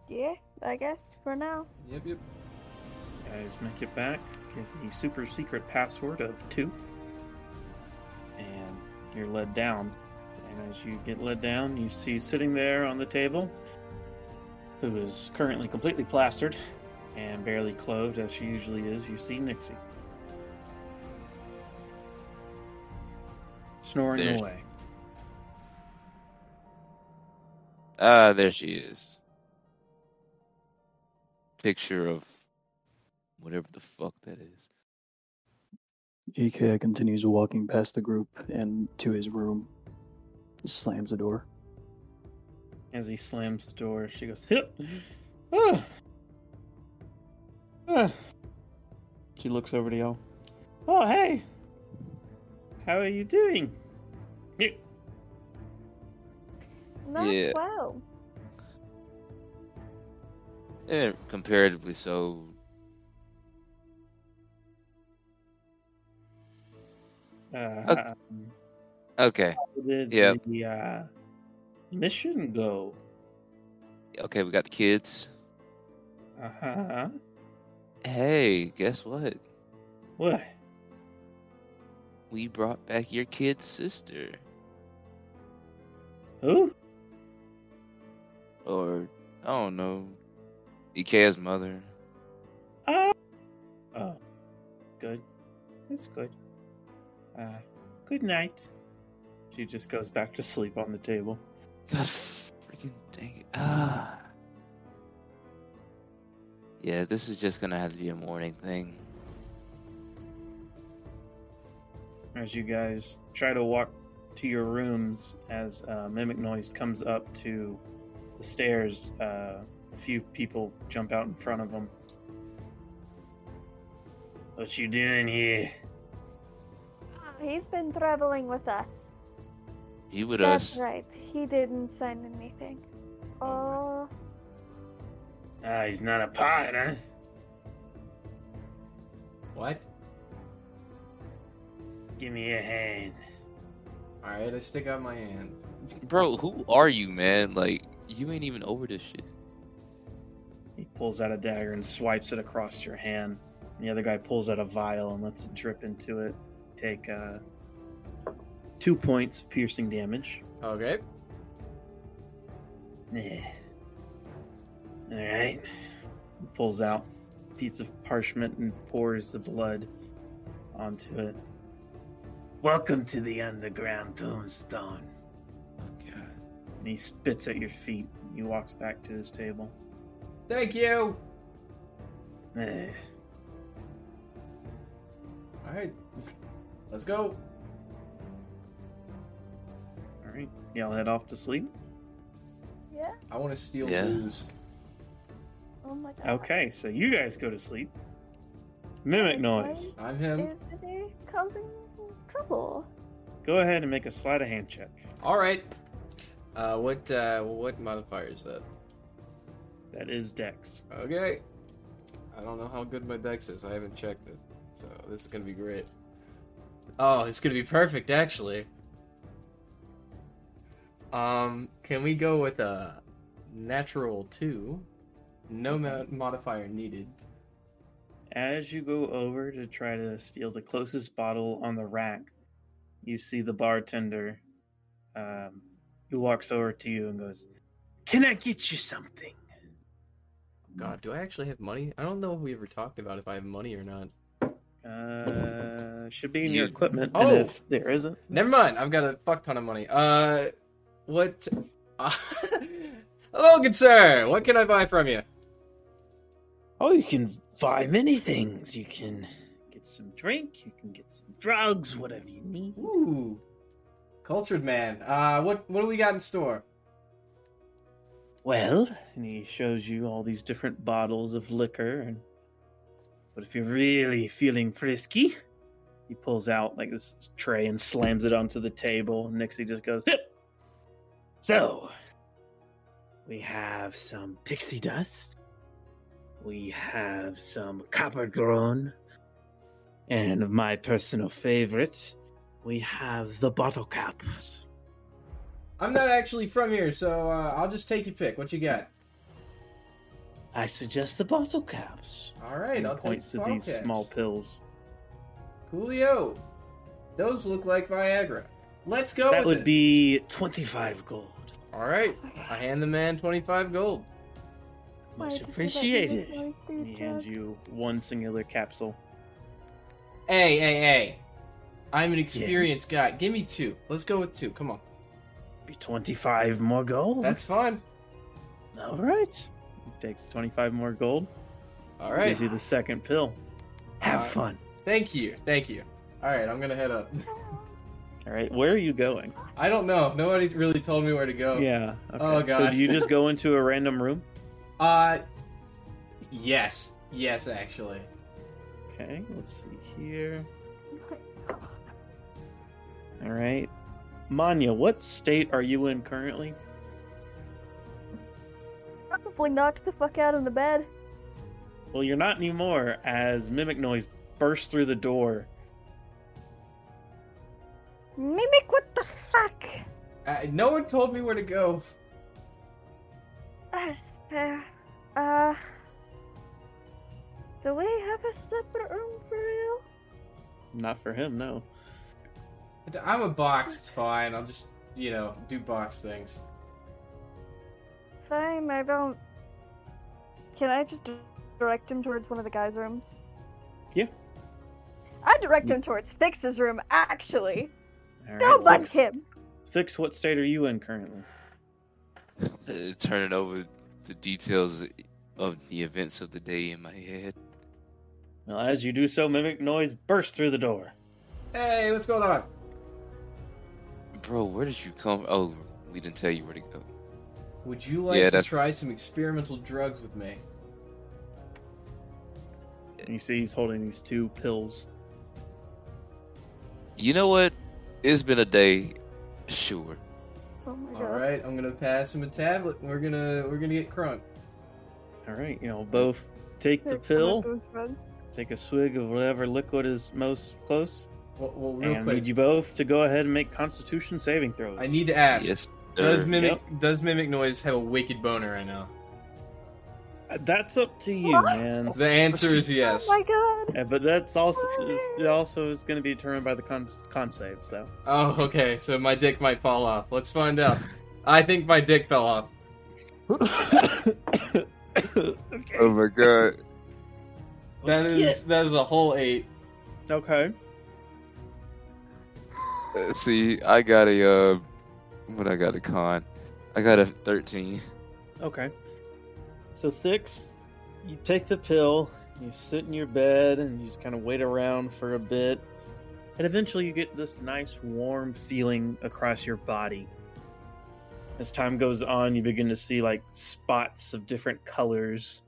Yeah, I guess for now. Yep, yep. you? Guys make it back. Get the super secret password of two. And you're led down. And as you get led down, you see sitting there on the table, who is currently completely plastered and barely clothed as she usually is, you see Nixie. Snoring There's- away. Ah, there she is. Picture of whatever the fuck that is. Ikea continues walking past the group and to his room. Slams the door. As he slams the door, she goes, "Hip." Ah. Ah. She looks over to y'all. Oh, hey. How are you doing? Yeah. Not Yeah. well. Eh, comparatively so. Uh, Okay. how did Yep. the uh, mission go? Okay, we got the kids. Uh huh. Hey, guess what? What? We brought back your kid's sister. Who? Or, I don't know, Ikea's mother. Oh. Oh. Good. That's good. Uh, good night. She just goes back to sleep on the table. God freaking dang it. Ah. Yeah, this is just gonna have to be a morning thing. As you guys try to walk to your rooms as uh, mimic noise comes up to the stairs uh, a few people jump out in front of them what you doing here Ah, He's been traveling with us. he with That's us. right. He didn't sign anything. Oh, ah he's not a partner What? Give me a hand All right, I stick out my hand. Bro, who are you, man? Like, you ain't even over this shit. he pulls out a dagger and swipes it across your hand the other guy pulls out a vial and lets it drip into it take uh, two points of piercing damage Okay. Yeah. All right. He pulls out a piece of parchment and pours the blood onto it. Welcome to the underground tombstone. Oh, God. And he spits at your feet. He walks back to his table. Thank you. Eh. All right, let's go. All right. Y'all head off to sleep. yeah. I want to steal Yeah. booze. Oh my god. Okay, so you guys go to sleep. Mimic noise. I'm him. Is busy causing trouble. Go ahead and make a sleight of hand check. All right. Uh, what uh, what modifier is that? That is Dex. Okay. I don't know how good my dex is. I haven't checked it, so this is gonna be great. Oh, it's gonna be perfect, actually. Um, can we go with a natural two? No mo- modifier needed. As you go over to try to steal the closest bottle on the rack, you see the bartender um, who walks over to you and goes, Can I get you something? God, do I actually have money? I don't know if we ever talked about if I have money or not. Uh, should be in your equipment. Oh! And if there isn't, Never mind. I've got a fuck ton of money. Uh, what? [laughs] Hello, good sir. What can I buy from you? oh, you can buy many things. You can get some drink, you can get some drugs, whatever you need. Ooh, cultured man. Uh, what what do we got in store? Well, and he shows you all these different bottles of liquor and but if you're really feeling frisky, he pulls out like this tray and slams it onto the table. Nixie just goes, Hip! So we have some pixie dust. We have some copper grown. And my personal favorite, we have the bottle caps. I'm not actually from here, so uh, I'll just take your pick. What you got? I suggest the bottle caps. All right, I'll points take to these Smallcaps. small pills. Coolio. Those look like Viagra. Let's go. that would it. be 25 gold. All right. I hand the man 25 gold. Why Much did you let me appreciated. make He hands you one singular capsule. Hey, hey, hey. I'm an experienced guy. Give me two. Let's go with two. Come on. Be 25 more gold. That's fine. all right. He takes 25 more gold. All right. Gives you the second pill. Have Uh, fun. Thank you. Thank you. All right, I'm gonna head up. [laughs] All right, where are you going? I don't know. Nobody really told me where to go. Yeah. Okay. Oh, So do you just go [laughs] into a random room? Uh, yes, yes, actually. Okay, let's see here. All right. Manya, what state are you in currently? Probably knocked the fuck out of the bed. Well, you're not anymore as Mimic Noise bursts through the door. Mimic, what the fuck? Uh, no one told me where to go. That's fair. Uh. Do we have a separate room for you? Not for him, no. I'm a box. It's fine. I'll just, you know, do box things. Fine, I don't. Can I just direct him towards one of the guys' rooms? Yeah. I direct him towards Thix's room, actually. All right, Don't like him. Thix, what state are you in currently? Uh, it over the details of the events of the day in my head. Well, as you do so, Mimic Noise bursts through the door. Hey, what's going on? Bro, where did you come? Oh, we didn't tell you where to go. Would you like Yeah, to that's- try some experimental drugs with me? And you see he's holding these two pills. You know what? It's been a day. Sure. Oh my god. right, I'm gonna pass him a tablet. We're gonna we're gonna get crunk. All right, you know, both take the pill, come on, Goosebud. take a swig of whatever liquid is most close, Well, well and real I quick, need you both to go ahead and make Constitution saving throws. I need to ask: Yes. Does sir. mimic does mimic noise have a wicked boner right now? That's up to you, What? man. The answer is yes. Oh my god. Yeah, but that's also is, it also is going to be determined by the con, con save. So Oh, okay. So my dick might fall off. Let's find out. I think my dick fell off. [coughs] Oh my god. That is Yeah. that is a whole eight. okay. Uh, see, I got a uh, what I got a con. I got a thirteen. Okay. So Thix, you take the pill, you sit in your bed, and you just kind of wait around for a bit, and eventually you get this nice warm feeling across your body. As time goes on, you begin to see like spots of different colors,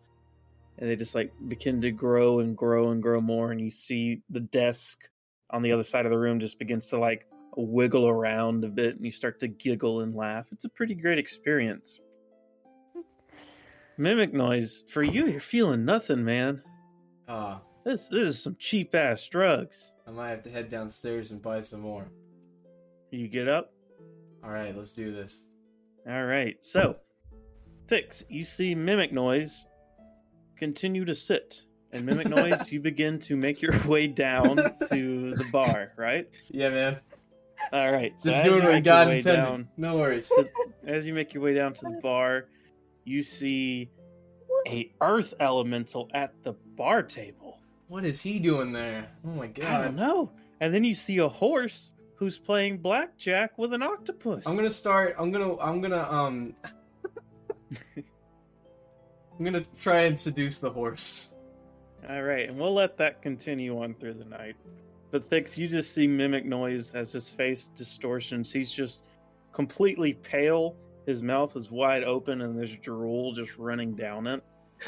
and they just like begin to grow and grow and grow more, and you see the desk on the other side of the room just begins to like wiggle around a bit, and you start to giggle and laugh. It's a pretty great experience. Mimic noise for you. You're feeling nothing, man. Ah, This this is some cheap ass drugs. I might have to head downstairs and buy some more. You get up. All right, let's do this. All right. So, Thix, you see Mimic noise continue to sit, and Mimic [laughs] noise, you begin to make your [laughs] way down [laughs] to the bar. Right. Yeah, man. All right. So Just doing what God intended. down, No worries. as you make your way down to the bar, you see a earth elemental at the bar table. What is he doing there? Oh my god. I don't know. And then you see a horse who's playing blackjack with an octopus. I'm gonna start. I'm gonna. I'm gonna. Um. [laughs] I'm gonna try and seduce the horse. All right, and we'll let that continue on through the night. But Thix, you just see Mimic Noise as his face distortions. He's just completely pale. His mouth is wide open, and there's drool just running down it.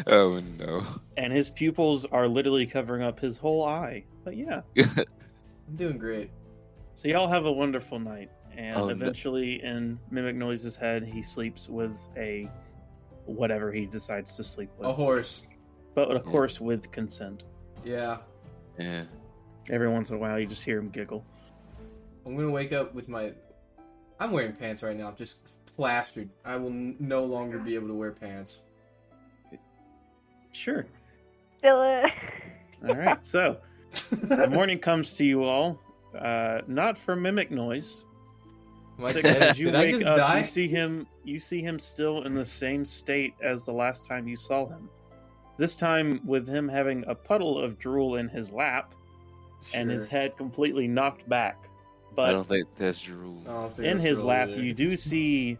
Oh no. And his pupils are literally covering up his whole eye. But yeah, [laughs] I'm doing great. so y'all have a wonderful night. And Oh, no. eventually, in Mimic Noise's head, he sleeps with a whatever he decides to sleep with. A horse. but of course with consent. Yeah. yeah. Every once in a while, you just hear him giggle. I'm gonna wake up with my. I'm wearing pants right now, I'm just plastered. I will n- no longer be able to wear pants. Sure. Still, All right. [laughs] So the morning comes to you all, uh, not for mimic noise. Am I as you Did I wake up, die? you see him. You see him still in the same state as the last time you saw him. This time, with him having a puddle of drool in his lap and his head completely knocked back. I don't think that's Drew. I think in his lap, either. you do see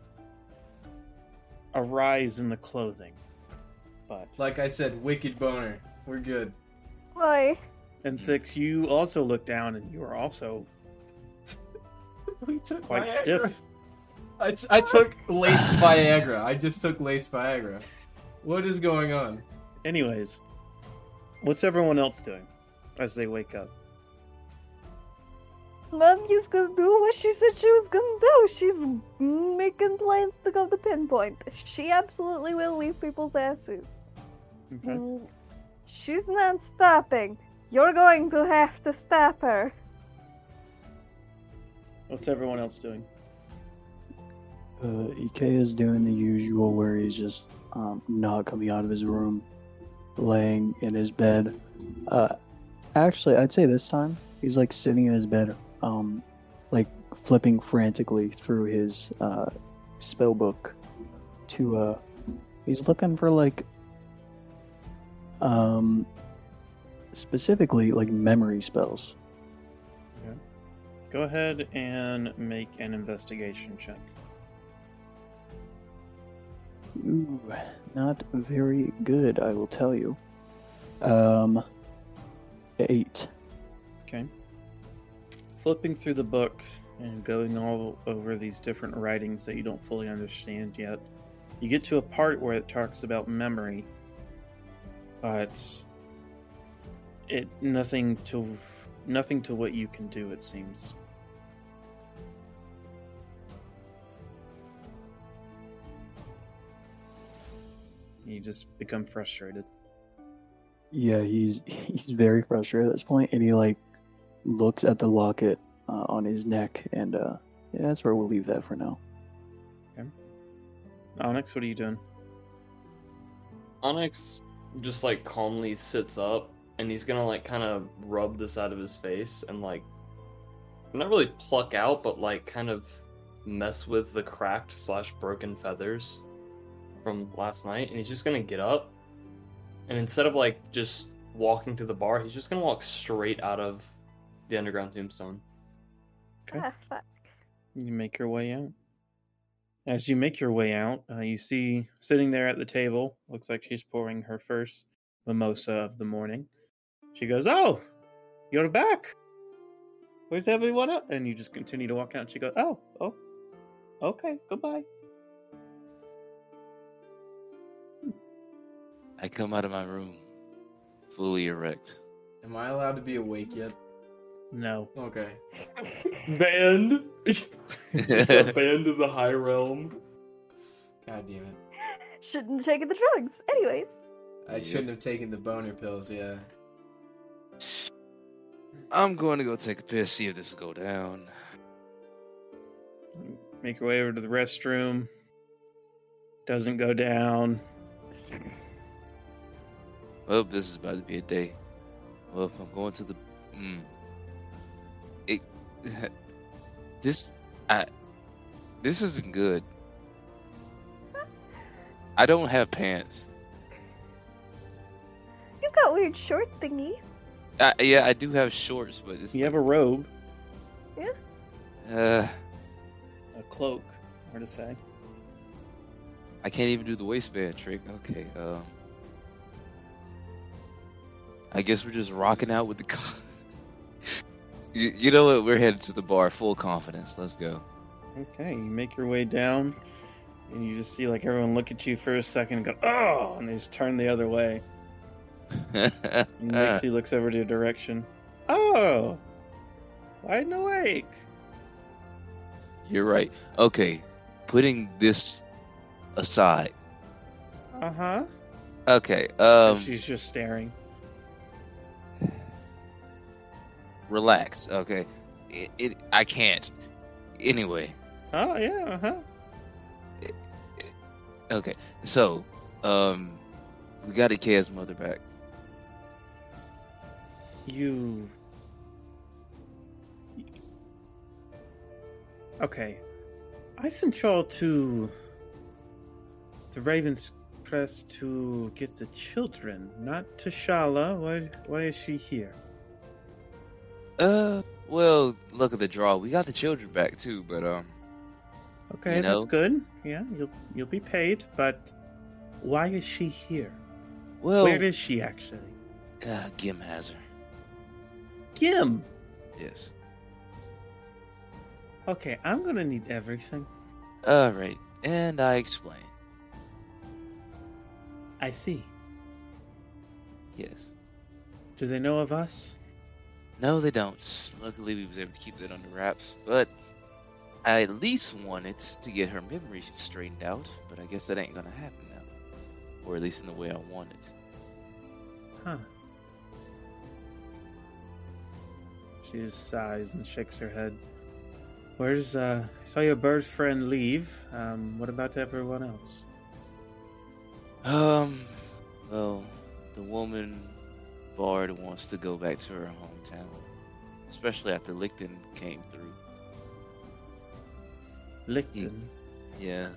a rise in the clothing. But Like I said, wicked boner. We're good. why? And. Thix, you also look down, and you are also [laughs] We took quite Viagra. stiff. I, t- I took lace Viagra. I just took lace Viagra. What is going on? Anyways, what's everyone else doing as they wake up? Mommy's gonna do what she said she was gonna do. She's making plans to go to Pinpoint. She absolutely will leave people's asses. Okay. Mm, She's not stopping. You're going to have to stop her. What's everyone else doing? Uh, Ike is doing the usual where he's just um, not coming out of his room, laying in his bed. Uh, actually, I'd say this time he's like sitting in his bed, um, like flipping frantically through his uh, spell book. To uh, he's looking for like, um, specifically like memory spells. Yeah. Go ahead and make an investigation check. Ooh, not very good, I will tell you. Um, eight. Okay. Flipping through the book and going all over these different writings that you don't fully understand yet, you get to a part where it talks about memory, but it nothing to nothing to what you can do. It seems. You just become frustrated. Yeah, he's he's very frustrated at this point, and he like looks at the locket uh, on his neck, and uh, yeah, that's where we'll leave that for now. Onyx, what are you doing? Onyx just like calmly sits up and he's gonna like kind of rub this out of his face and like not really pluck out, but like kind of mess with the cracked slash broken feathers from last night. And he's just gonna get up and instead of like just walking to the bar, he's just gonna walk straight out of the underground tombstone. Okay. Ah, fuck. You make your way out. As you make your way out, uh, you see sitting there at the table, looks like she's pouring her first mimosa of the morning. She goes, Oh, you're back. Where's everyone else? And you just continue to walk out. And she goes, Oh, oh, okay, goodbye. I come out of my room, fully erect. Am I allowed to be awake yet? No. Okay. [laughs] Banned. Banned [laughs] of the high realm. God damn it. Shouldn't have taken the drugs. Anyways. I shouldn't have taken the boner pills, yeah. I'm going to go take a piss, see if this will go down. Make your way over to the restroom. Doesn't go down. Well, this is about to be a day. Well, I'm going to the. Mm, it. [laughs] This. I. This isn't good. I don't have pants. You got weird short thingy. I, yeah, I do have shorts, but it's. You have a robe, Yeah. Uh, a cloak, hard to say. I can't even do the waistband trick. Okay. Um. I guess we're just rocking out with the. [laughs] You, you know what? We're headed to the bar, full confidence. Let's go. Okay, you make your way down, and you just see like everyone look at you for a second and go, "Oh," and they just turn the other way. [laughs] And Nixie looks over to your direction. Oh, wide and awake. You're right. Okay, putting this aside. Uh huh. Okay, um, She's just staring. Relax. Okay, it, it I can't. Anyway, Oh yeah. Uh huh. okay. So, um, we got Ikea's mother back. You. Okay. I sent y'all to the Raven's Crest to get the children, not to Shala. Why, why is she here? Uh, well, look at the draw. We got the children back too, but um, Okay, You know? that's good. Yeah, you'll you'll be paid, but why is she here? well, Where is she actually? uh, Gim has her. Gim. Yes. Okay, I'm gonna need everything. All right, and I explain. I see. Yes. Do they know of us? No, they don't. Luckily, we was able to keep that under wraps, but I at least wanted to get her memory straightened out, but I guess that ain't gonna happen now. Or at least in the way I want it. Huh. She just sighs and shakes her head. Where's, uh, I saw your bird friend leave. Um, what about everyone else? Um, well, the woman Bard wants to go back to her hometown, especially after Licton came through. Licton. Yeah,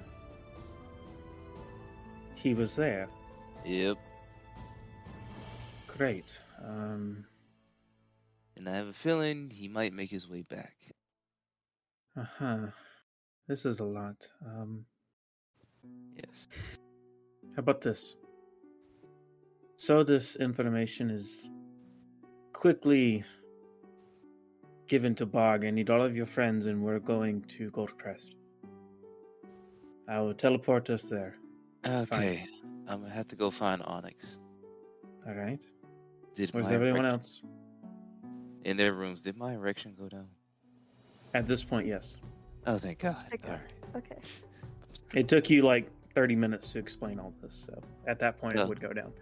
He was there. yep. Great. Um, And I have a feeling he might make his way back. uh huh. This is a lot. Um, Yes. How about this? So this information is quickly given to Bog. I need all of your friends, and we're going to Gold Crest. I will teleport us there. Okay, I'm gonna have to go find Onyx. All right. Did Where's my everyone erec- else? In their rooms. Did my erection go down? At this point, yes. Oh, thank God. Okay. All right. Okay. It took you like 30 minutes to explain all this, so at that point, Yeah. it oh. would go down.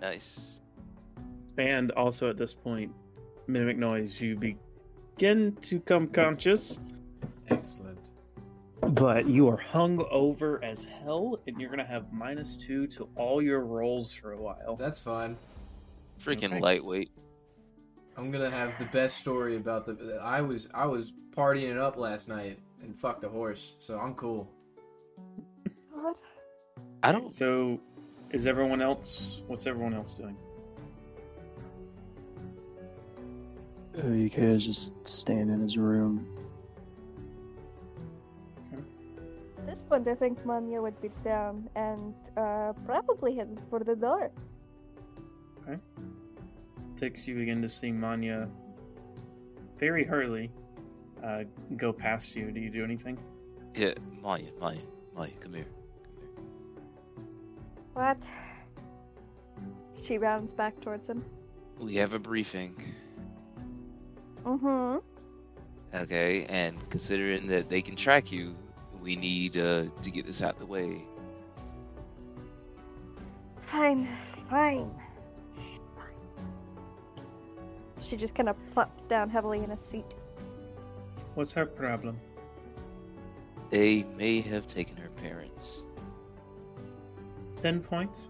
Nice. And also at this point, Mimic Noise, you begin to come conscious. Excellent. But you are hung over as hell, and you're gonna have minus two to all your rolls for a while. That's fine. Freaking Okay. lightweight. I'm gonna have the best story about the. I was I was partying it up last night and fucked a horse, so I'm cool. What? I don't. So, is everyone else? What's everyone else doing? Uh, Ikea is just staying in his room. At this point, I think Manya would be down and uh, probably heading for the door. Thix, you begin to see Manya very hurriedly uh, go past you. Do you do anything? Yeah, Maya, Maya, Maya, come here. What? She rounds back towards him. We have a briefing. Mm-hmm. Okay, and considering that they can track you, we need uh, to get this out of the way. Fine, fine. She just kind of plops down heavily in a seat. What's her problem? They may have taken her parents. Ten points.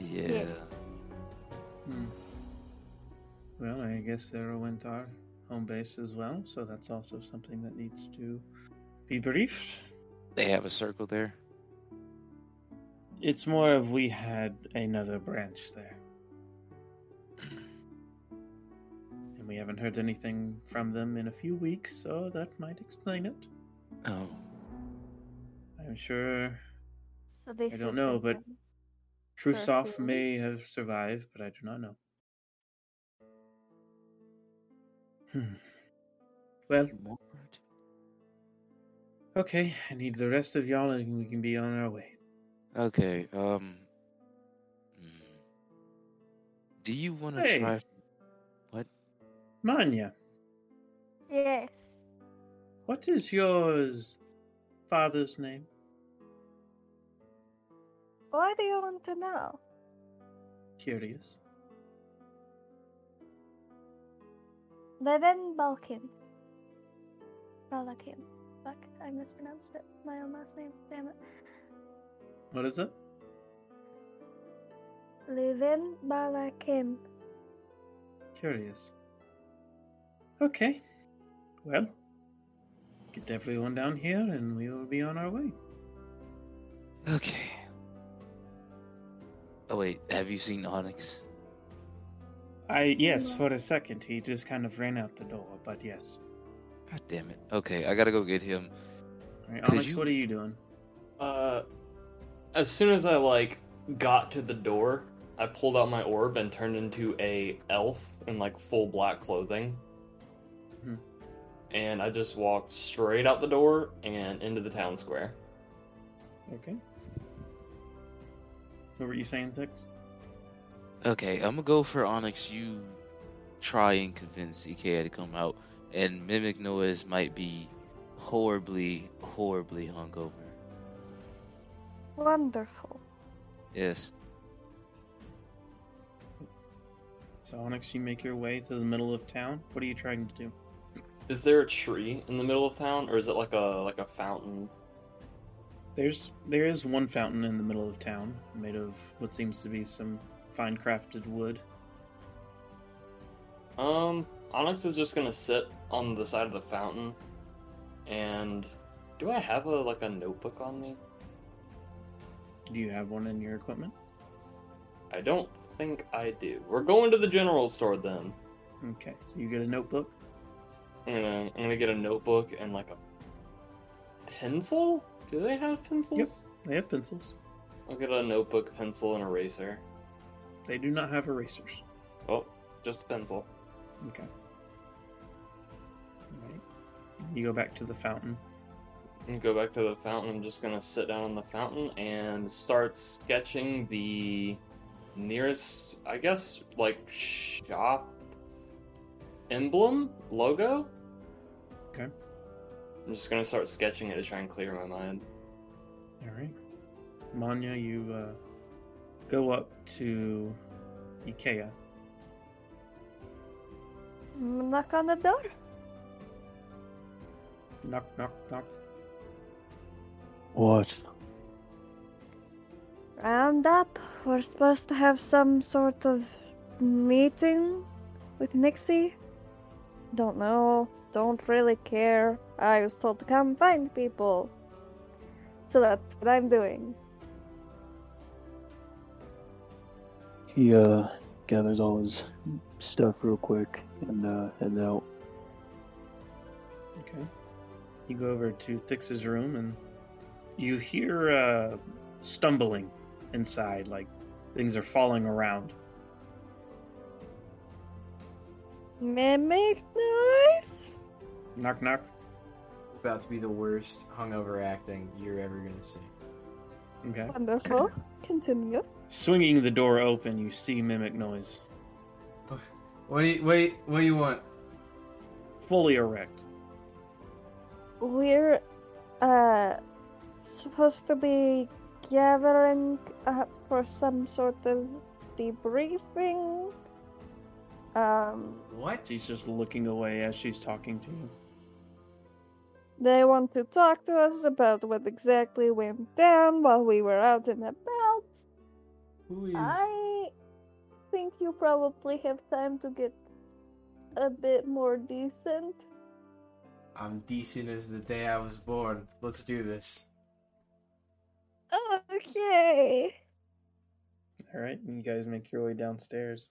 Yeah. Yes. Hmm. Well, I guess there went our home base as well, so that's also something that needs to be briefed. They have a circle there. It's more of we had another branch there. [clears throat] And we haven't heard anything from them in a few weeks, so that might explain it. Oh, I'm sure So this I don't know, been but- done. Trusov may have survived, but I do not know. Hmm. Well, okay, I need the rest of y'all and we can be on our way. Okay. Um. hmm. Do you want to Hey. try? What? Manya, Yes. what is yours father's name? Why do you want to know? Curious. Levin Balkin. Balakin. Fuck, I mispronounced it. My own last name. Damn it. What is it? Levin Balakin. Curious. Okay. Well, get everyone down here and we will be on our way. Okay. Oh wait, have you seen Onyx? I yes, for a second he just kind of ran out the door, but yes. God damn it. Okay, I gotta go get him. All right, Onyx, you- what are you doing? Uh, as soon as I like got to the door, I pulled out my orb and turned into a elf in like full black clothing. Hmm. And I just walked straight out the door and into the town square. Okay. What were you saying, Thix? Okay, I'm gonna go for Onyx. You try and convince Ikea to come out, and Mimic Noise might be horribly, horribly hungover. Wonderful. Yes. So Onyx, you make your way to the middle of town. What are you trying to do? Is there a tree in the middle of town, or is it like a like a fountain? There's there is one fountain in the middle of town, made of what seems to be some fine crafted wood. Um, Onyx is just gonna sit on the side of the fountain, and do I have a like a notebook on me? Do you have one in your equipment? I don't think I do. We're going to the general store then. Okay, so you get a notebook. I'm gonna I'm gonna get a notebook and like a pencil. Do they have pencils? Yep, They have pencils. I'll get a notebook, pencil, and eraser. They do not have erasers. Oh, just a pencil. Okay. Alright. You go back to the fountain. And go back to the fountain. I'm just gonna sit down on the fountain and start sketching the nearest, I guess, like shop emblem logo. Okay. I'm just gonna start sketching it to try and clear my mind. Alright. Manya, you uh, go up to Ikea. Knock on the door. Knock, knock, knock. What? Round up. We're supposed to have some sort of meeting with Nixie. Don't know. Don't really care. I was told to come find people. So that's what I'm doing. He uh gathers all his stuff real quick and uh heads out. Okay. You go over to Thix's room and you hear uh, stumbling inside, like things are falling around. Mimic noise? Knock, knock. About to be the worst hungover acting you're ever gonna see. Okay. Wonderful. Continue. Swinging the door open, you see mimic noise. What do you wait? What do you want? Fully erect. We're uh supposed to be gathering up for some sort of debriefing. Um What? She's just looking away as she's talking to you. They want to talk to us about what exactly went down while we were out and about. Who is? I think you probably have time to get a bit more decent. I'm decent as the day I was born. Let's do this. Okay. All right, you guys make your way downstairs.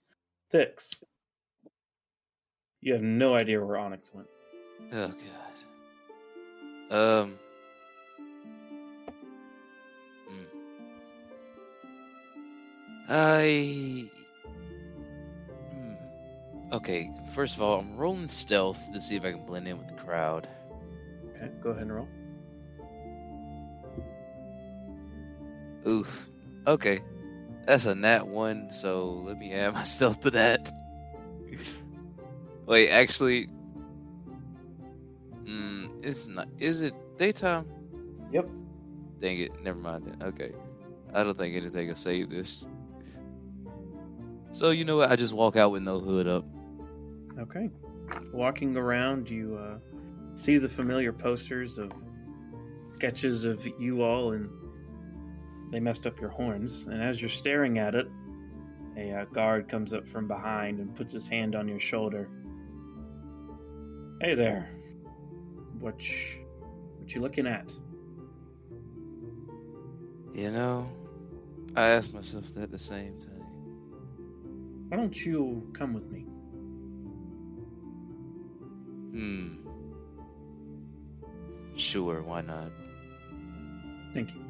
Thix, you have no idea where Onyx went. Oh god. Um. hmm. I. Hmm. Okay, first of all, I'm rolling stealth to see if I can blend in with the crowd. Okay, go ahead and roll. Oof. Okay. That's a nat one, so let me add my [laughs] stealth to that. Wait, actually. It's not. Is it daytime? Yep. Dang it, never mind then. Okay. I don't think anything will save this. So, you know what? I just walk out with no hood up. Okay. Walking around, you uh, see the familiar posters of sketches of you all, and they messed up your horns. And as you're staring at it, a uh, guard comes up from behind and puts his hand on your shoulder. Hey there. What, what you looking at? You know, I asked myself that the same time. Why don't you come with me? Hmm. Sure, why not? Thank you.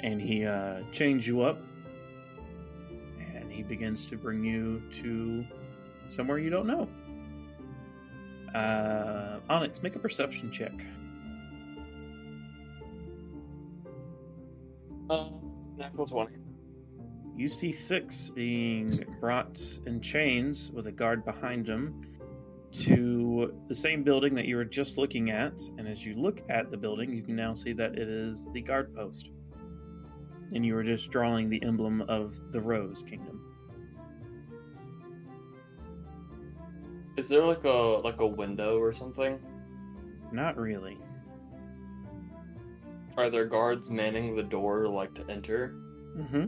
And he uh, chains you up, and he begins to bring you to somewhere you don't know. Uh, Onyx, make a perception check. Uh, natural 20. You see Thix being brought in chains with a guard behind him to the same building that you were just looking at. And as you look at the building, you can now see that it is the guard post. And you were just drawing the emblem of the Rose Kingdom. Is there like a like a window or something? Not really. Are there guards manning the door like to enter? Mm-hmm.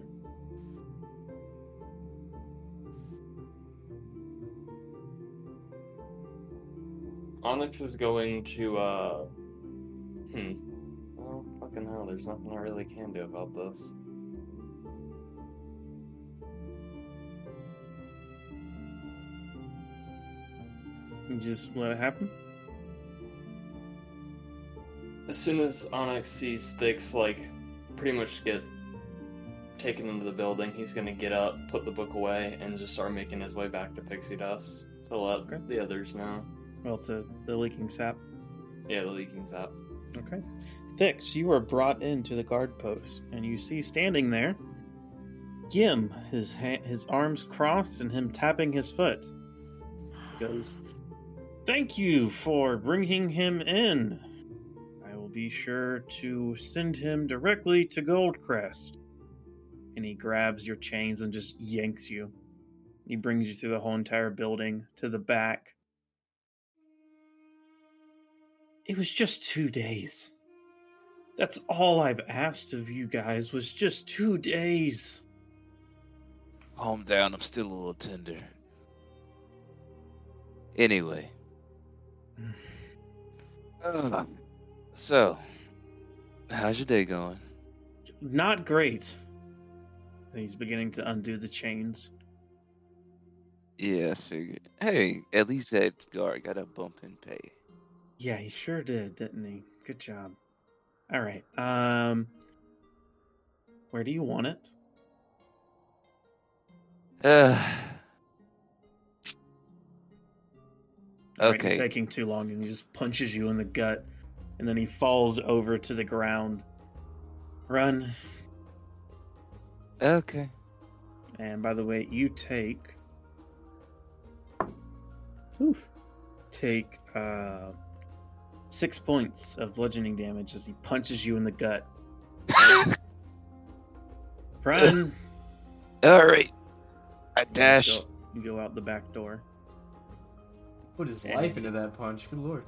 Onyx is going to uh hmm. Well fucking hell, there's nothing I really can do about this. You just let it happen. As soon as Onyx sees Thix like pretty much get taken into the building, he's gonna get up, put the book away, and just start making his way back to Pixie Dust to let Okay. the others know. Well, to the leaking sap. Yeah, the leaking sap. Okay. Thix, you are brought into the guard post, and you see standing there Gim, his ha- his arms crossed and him tapping his foot. He goes, "Thank you for bringing him in. I will be sure to send him directly to Gold Crest." And he grabs your chains and just yanks you. He brings you through the whole entire building to the back. It was just two days. That's all I've asked of you guys was just two days. Calm down, I'm still a little tender. Anyway. Uh, so, how's your day going? Not great. He's beginning to undo the chains. Yeah, I figured. Hey, at least that guard got a bump in pay. Yeah, he sure did, didn't he? Good job. All right. Um where do you want it? Uh, okay. taking too long and he just punches you in the gut and then he falls over to the ground. Run. Okay. And by the way, you take oof, take uh six points of bludgeoning damage as he punches you in the gut. [laughs] Run. All right. I You dash. go, you go out the back door. Put his Yeah. life into that punch. Good lord.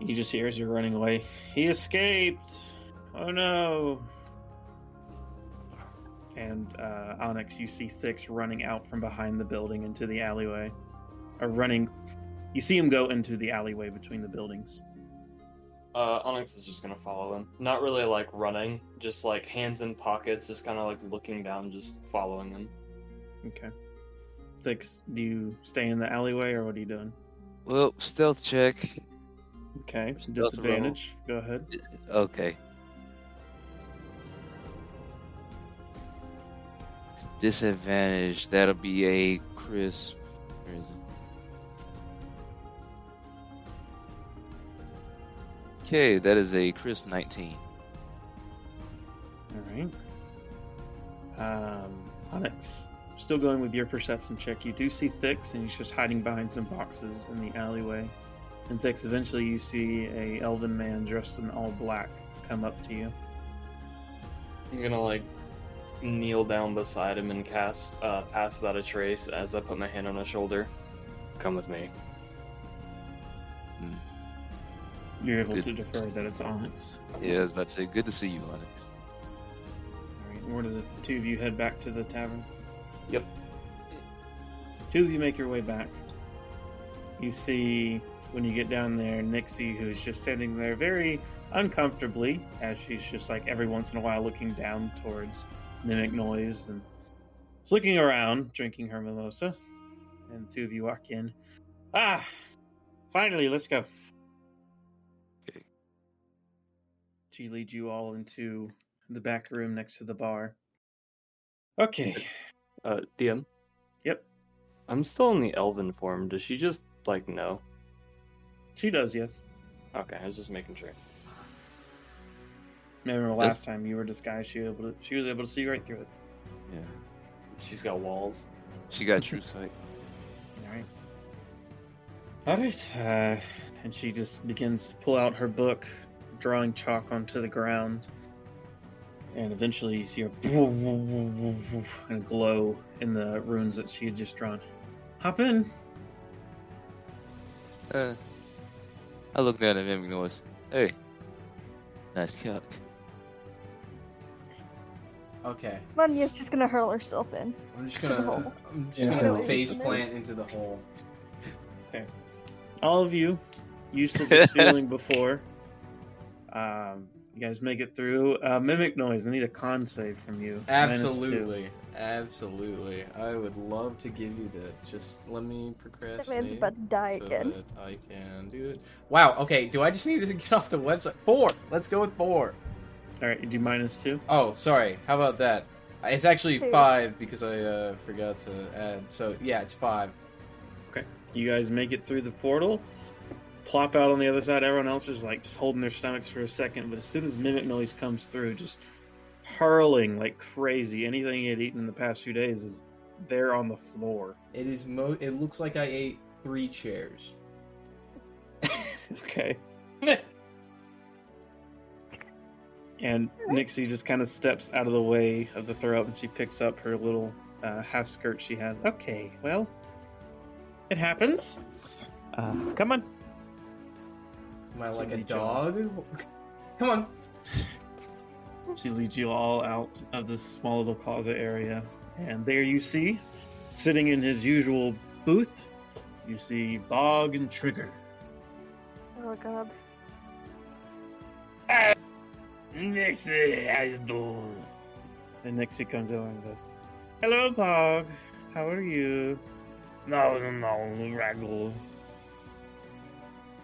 He just hears you're running away. He escaped. Oh no. And uh, Onyx, you see Thix running out from behind the building into the alleyway. Or running. You see him go into the alleyway between the buildings. Uh, Onyx is just gonna follow him. Not really like running, just like hands in pockets, just kind of like looking down, just following him. Okay. Do you stay in the alleyway or what are you doing? Well, stealth check. Okay. Stealth roll. Disadvantage. Go ahead. Okay. Disadvantage. That'll be a crisp. Where is it? Okay, that is a crisp 19. All right. Um, Onyx, still going with your perception check. You do see Thix, and he's just hiding behind some boxes in the alleyway. And Thix, eventually you see a elven man dressed in all black come up to you. I'm gonna like kneel down beside him and cast uh, pass without a trace as I put my hand on his shoulder. Come with me. You're able Good. to defer that it's Onyx. Yeah, I was about to say, good to see you, Onyx. All right. Where do the two of you head back to the tavern? Yep. Two of you make your way back. You see, when you get down there, Nixie, who's just sitting there very uncomfortably, as she's just like every once in a while looking down towards Mimic Noise and is looking around, drinking her mimosa. And two of you walk in. Ah! Finally, let's go. Okay. She leads you all into the back room next to the bar. Okay. Uh, DM. Yep. I'm still in the elven form. Does she just like know? She does, yes. Okay, I was just making sure. Remember Does- last time you were disguised, she, able to, she was able to see right through it. Yeah. She's got walls. She got true sight. All right. All right. Uh, and she just begins to pull out her book, drawing chalk onto the ground. And eventually you see a [laughs] and glow in the runes that she had just drawn. Hop in. Uh, I down at him and goes, "Hey, nice cock." Okay. Manya's just gonna hurl herself in. I'm just gonna hole. [laughs] I'm just Yeah. gonna Yeah. face plant into the hole. Okay. All of you used to [laughs] this feeling before. Um, you guys make it through. Uh, mimic noise. I need a con save from you. Minus. Absolutely. Absolutely. I would love to give you that. Just let me procrastinate. That procrastinate. man's about to die so again. that I can do it. Wow, okay, do I just need to [laughs] get off the website? Four! Let's go with four. All right, you do minus two. Oh, sorry. How about that? It's actually Two. five because I uh, forgot to add. So, yeah, it's five. Okay. You guys make it through the portal, plop out on the other side. Everyone else is like just holding their stomachs for a second, but as soon as mimic noise comes through, just hurling like crazy. Anything he had eaten in the past few days is there on the floor. It is mo. It looks like I ate three chairs. [laughs] okay. And Nixie just kind of steps out of the way of the throw up and she picks up her little uh, half skirt she has. Okay, well, it happens. Uh, come on. Am I like a dog? [laughs] Come on. She leads you all out of this small little closet area. And there you see, sitting in his usual booth, you see Bog and Trigger. Oh god. Ah, Nixie, how you doing? And Nixie comes over and goes, Hello, Bog. How are you? No, no, no, Raggle.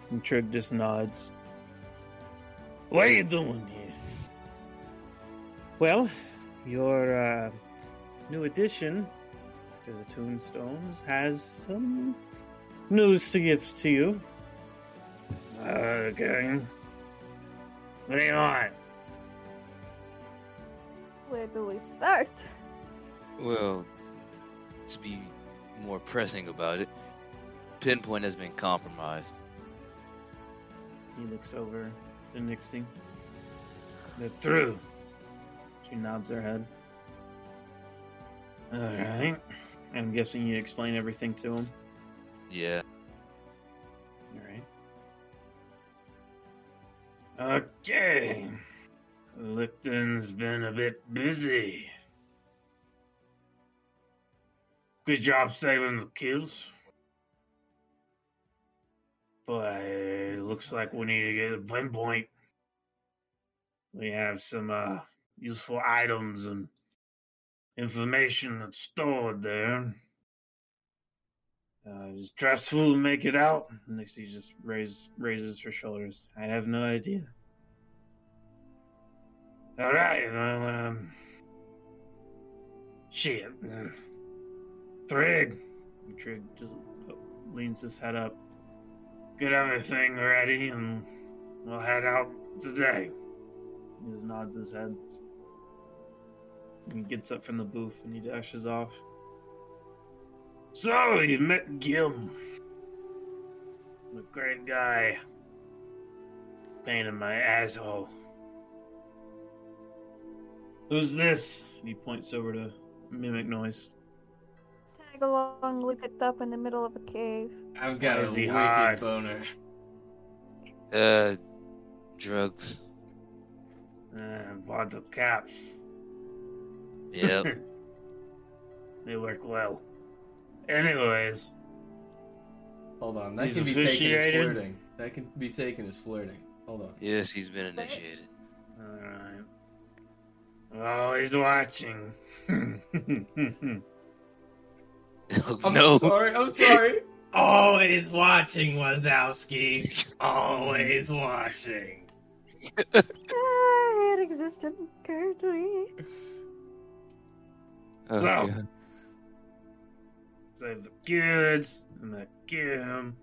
And Trig just nods. What are you doing here? Well, your uh, new addition to the Tombstones has some news to give to you. Okay. What do you want? Where do we start? Well, to be more pressing about it, Pinpoint has been compromised. He looks over to Nixie. They're through. She nods her head. Alright. I'm guessing you explain everything to him. Yeah. Alright. Okay. Licton's been a bit busy. Good job saving the kids. But it looks like we need to get a pinpoint. We have some uh, useful items and information that's stored there. Uh, is stressful to make it out. Nixie just raise, raises her shoulders. I have no idea. All right, well, um, shit. uh, Trig. Trig just leans his head up. Get everything ready, and we'll head out today. He just nods his head. And he gets up from the booth and he dashes off. So, you met Gil. A great guy. Pain in my asshole. Who's this? He points over to Mimic Noise. Tag along, we picked up in the middle of a cave. I've got Why a is he wicked hard? boner. Uh, drugs. Uh, bought the caps. Yep. [laughs] they work well. Anyways, Hold on, that can be taken as flirting. That can be taken as flirting. Hold on. yes, he's been initiated. alright. Well, he's watching. [laughs] [laughs] Oh, [laughs] I'm no. sorry. I'm sorry. Always watching, Wazowski. Always watching. Ah, here existence currently. Oh, So- God. Save the kids and that Gim.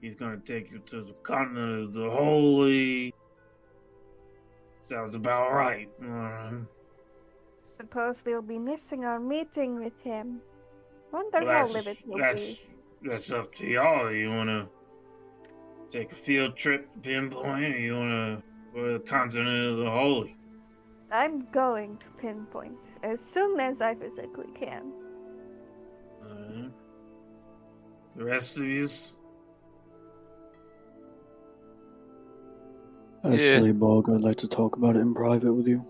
He's gonna take you to the continent of the holy. Sounds about right. Um, Suppose we'll be missing our meeting with him. Wonder well, how that's, livid he'll that's, that's up to y'all. You wanna take a field trip to Pinpoint or you wanna go to the continent of the holy? I'm going to pinpoint as soon as I physically can. Alright. The rest of you? Actually, Bog, I'd like to talk about it in private with you.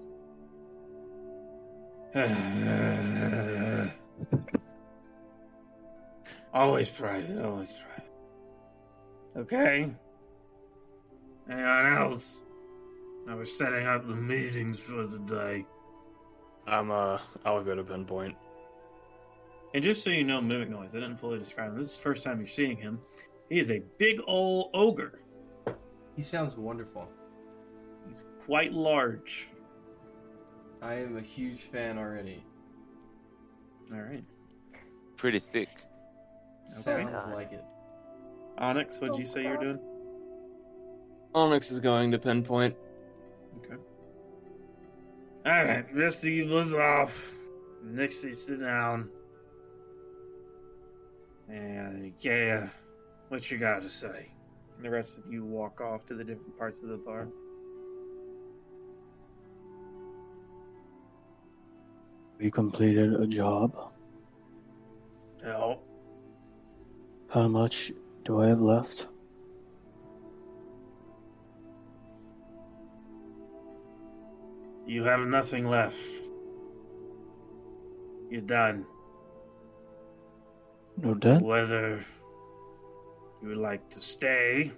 [sighs] [laughs] always private, always private. Okay? Anyone else? I was setting up the meetings for the day. I'm uh, I'll go to pinpoint. And just so you know, Mimic Noise, I didn't fully describe him. This is the first time you're seeing him. He is a big old ogre. He sounds wonderful. He's quite large. I am a huge fan already. Alright. Pretty thick. Okay. Sounds like it. Onyx, what'd oh, you say you're doing? Onyx is going to pinpoint. Okay. Alright, rest of you buzz off. Nixie, sit down. And yeah, what you got to say? And the rest of you walk off to the different parts of the bar. We completed a job. No, How much do I have left? you have nothing left. You're done. No debt? Whether you would like to stay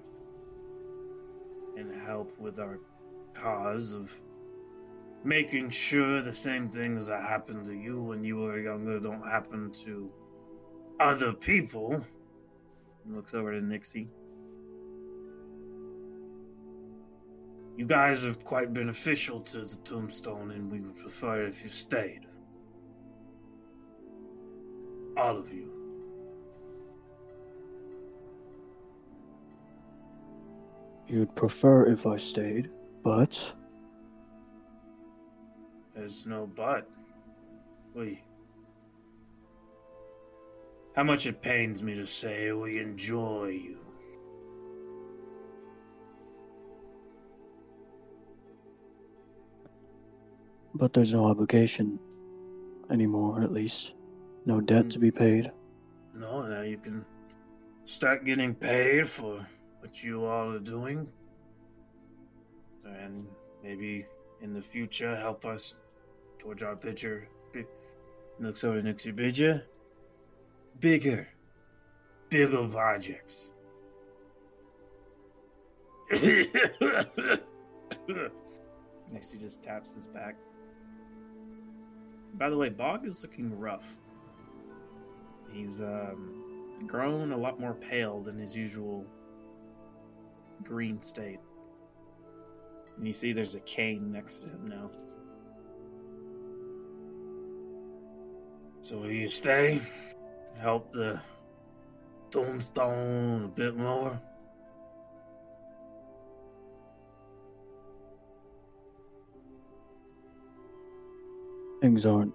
and help with our cause of making sure the same things that happened to you when you were younger don't happen to other people. Looks over to Nixie. You guys are quite beneficial to the tombstone, and we would prefer if you stayed. All of you. You'd prefer if I stayed, but There's no but. We. How much it pains me to say we enjoy you. but there's no obligation anymore, at least. No debt to be hmm. paid. No, now you can start getting paid for what you all are doing. And maybe in the future help us towards our. Big, looks over next to bigger. Bigger. Bigger projects. [coughs] Next, he just taps his back. By the way, Bog is looking rough. He's um, grown a lot more pale than his usual green state. And you see there's a cane next to him now. So will you stay? Help the tombstone a bit more? Things aren't.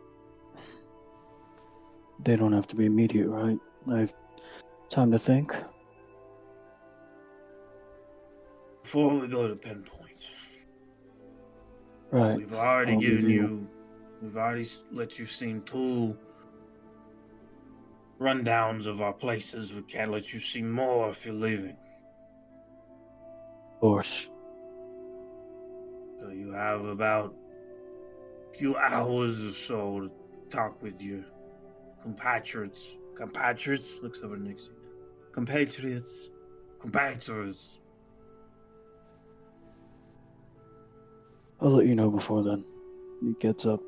They don't have to be immediate, right? I have time to think. Before we go to pinpoint, Right. we've already I'll given you- you, we've already let you see two rundowns of our places. We can't let you see more if you're leaving. Of course. So you have about a few hours or so to talk with your compatriots. Compatriots? Looks over Nixie. Compatriots. Compatriots. I'll let you know before then. He gets up,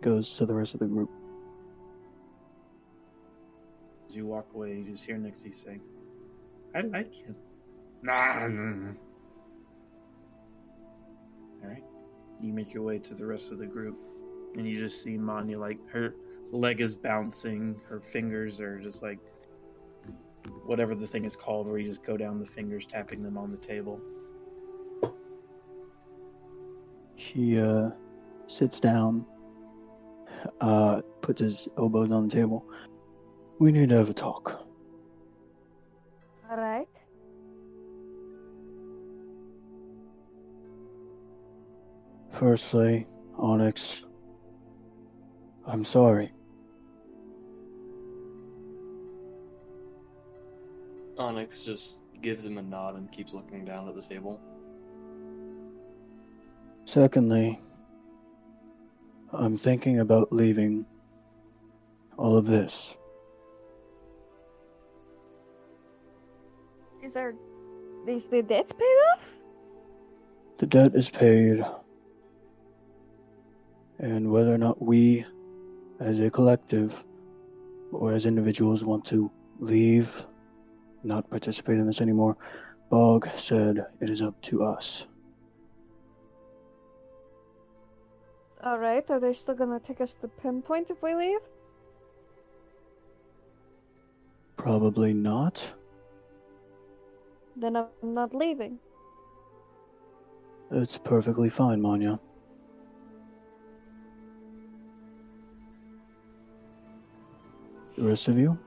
goes to the rest of the group. You walk away, you just hear Nixie say, I like him. Nah, nah, nah. Alright. you make your way to the rest of the group, and you just see Manya like her leg is bouncing, her fingers are just like whatever the thing is called, where you just go down the fingers, tapping them on the table. He uh, sits down, uh, puts his elbows on the table. We need to have a talk. All right. Firstly, Onyx, I'm sorry. Onyx just gives him a nod and keeps looking down at the table. Secondly, I'm thinking about leaving all of this. Is our is the debts paid off? The debt is paid, and whether or not we, as a collective or as individuals, want to leave, not participate in this anymore, Bog said it is up to us. All right. Are they still gonna take us to Pinpoint if we leave? Probably not. Then I'm not leaving. It's perfectly fine, Manya. The rest of you?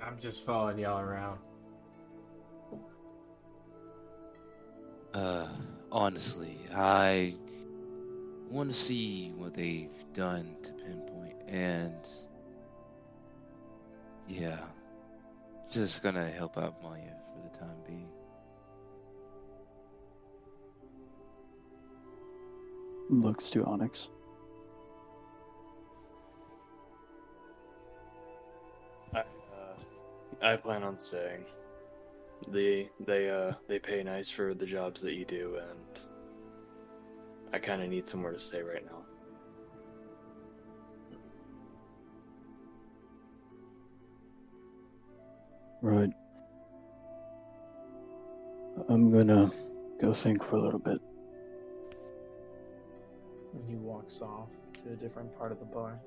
I'm just following y'all around. Uh, honestly, I want to see what they've done to Pinpoint, and yeah, just gonna help out Maya for the time being. Looks to Onyx. I, uh, I plan on staying. They they uh they pay nice for the jobs that you do, and I kind of need somewhere to stay right now. Right. I'm gonna go think for a little bit. And he walks off to a different part of the bar.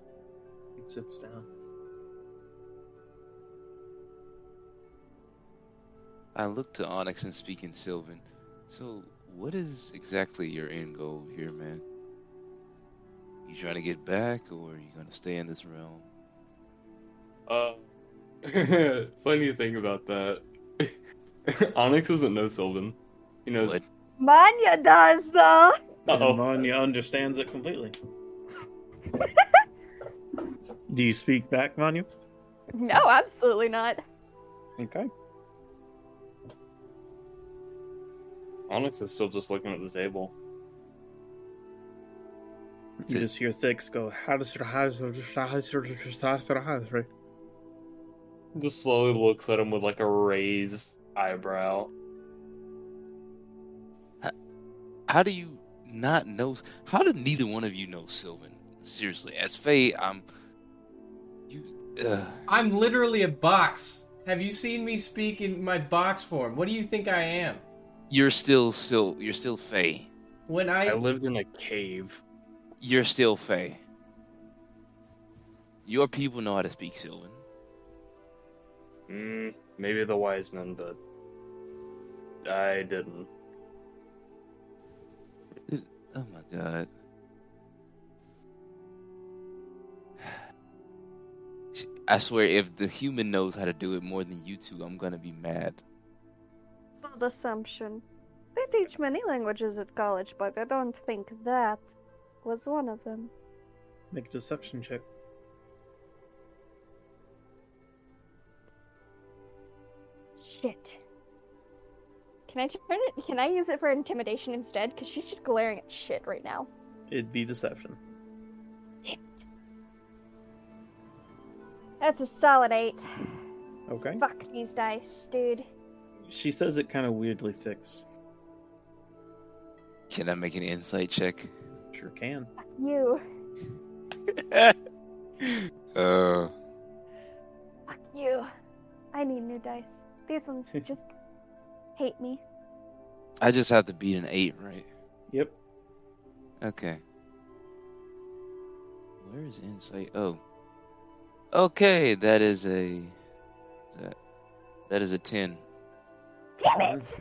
He sits down. I look to Onyx and speak in Sylvan. So, what is exactly your end goal here, man? You trying to get back, or are you gonna stay in this realm? Uh, funny thing about that, Onyx doesn't know Sylvan. He knows. What? Manya does though. Uh-oh. Manya understands it completely. Do you speak back, Manya? No, absolutely not. Okay. Onyx is still just looking at the table. You just hear Thix go, how does how does Just slowly looks at him with like a raised eyebrow. How do you not know? How did neither one of you know Sylvan? Seriously, as Faye, I'm. You. Uh, I'm literally a box. Have you seen me speak in my box form? What do you think I am? you're still still you're still Faye. When I, I lived in a cave. You're still Faye. Your people know how to speak Sylvan. Mm, maybe the wise men, but I didn't. Oh my god. I swear, if the human knows how to do it more than you two, I'm gonna be mad. Bold assumption. They teach many languages at college, but I don't think that was one of them. Make a deception check. Shit. Can I turn it? Can I use it for intimidation instead? Because she's just glaring at shit right now. It'd be deception. Damn it. That's a solid eight. Okay. Fuck these dice, dude. She says it kind of weirdly Thix. Can I make an insight check? Sure can. Fuck you. [laughs] uh, Fuck you. I need new dice. These ones [laughs] just hate me. I just have to beat an eight, right? Yep. Okay. Where is insight? Oh. Okay, that is a that that is a ten. Damn it!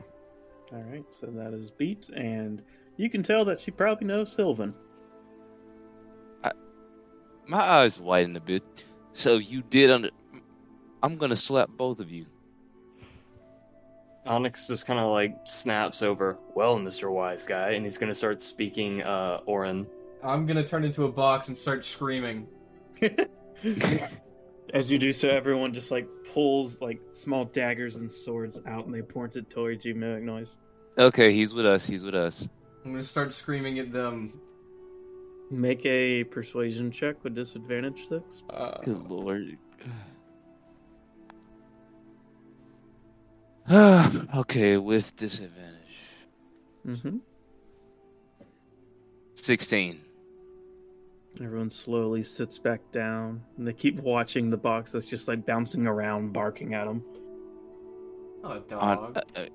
All right, so that is beat, and you can tell that she probably knows Sylvan. My eyes widen a bit. So you did under. I'm gonna slap both of you. Onyx just kind of like snaps over. Well, Mister Wise Guy, and he's gonna start speaking uh Orin. I'm gonna turn into a box and start screaming. [laughs] As you do so, everyone just like pulls like small daggers and swords out, and they point it towards you, mimic noise. Okay, he's with us. He's with us. I'm gonna start screaming at them. Make a persuasion check with disadvantage six. Uh, Good lord. [sighs] okay, with disadvantage. Mm-hmm. Sixteen. Everyone slowly sits back down, and they keep watching the box that's just like bouncing around, barking at them. oh, dog. uh, uh,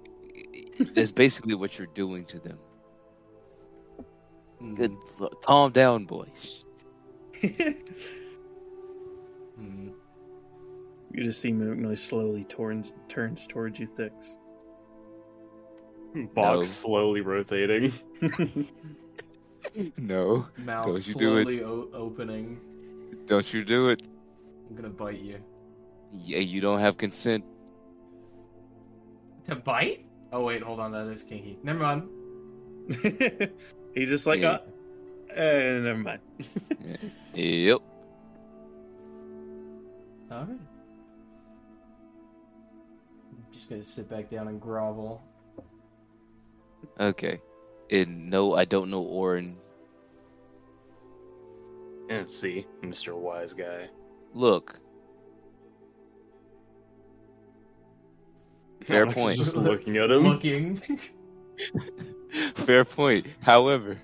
that's basically what you're doing to them. Mm, Good. lo- Calm down, boys. [laughs] you just see mimic noise slowly turns turns towards you, Thix. Box No. slowly rotating. [laughs] No. Mouth Don't you do it. slowly o- opening. Don't you do it. I'm gonna bite you. Yeah, you don't have consent. To bite? Oh wait, hold on, that is kinky. Never mind. [laughs] he just like, Yeah. uh, uh, never mind. [laughs] Yep. Alright. I'm just gonna sit back down and grovel. Okay. And no, I don't know Orin. and see, Mister Wise Guy. Look, [laughs] Fair Onyx point. Just [laughs] looking at him. Looking. [laughs] fair point. However,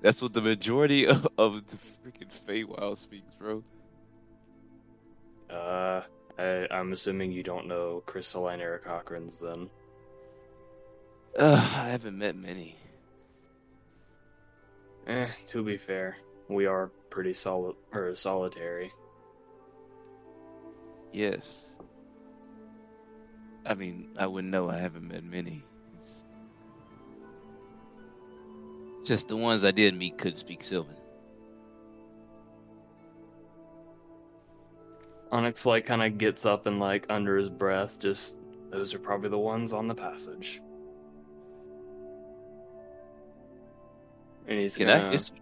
that's what the majority of, of the freaking Feywild speaks, bro. Uh, I, I'm assuming you don't know Crystalline Eric Cochran's then. Ugh, I haven't met many. Eh, to be fair, we are pretty solid or solitary. Yes. I mean, I wouldn't know. I haven't met many. It's just the ones I did meet couldn't speak Sylvan. Onyx like kind of gets up and like under his breath, just those are probably the ones on the passage. And he's Can gonna I his-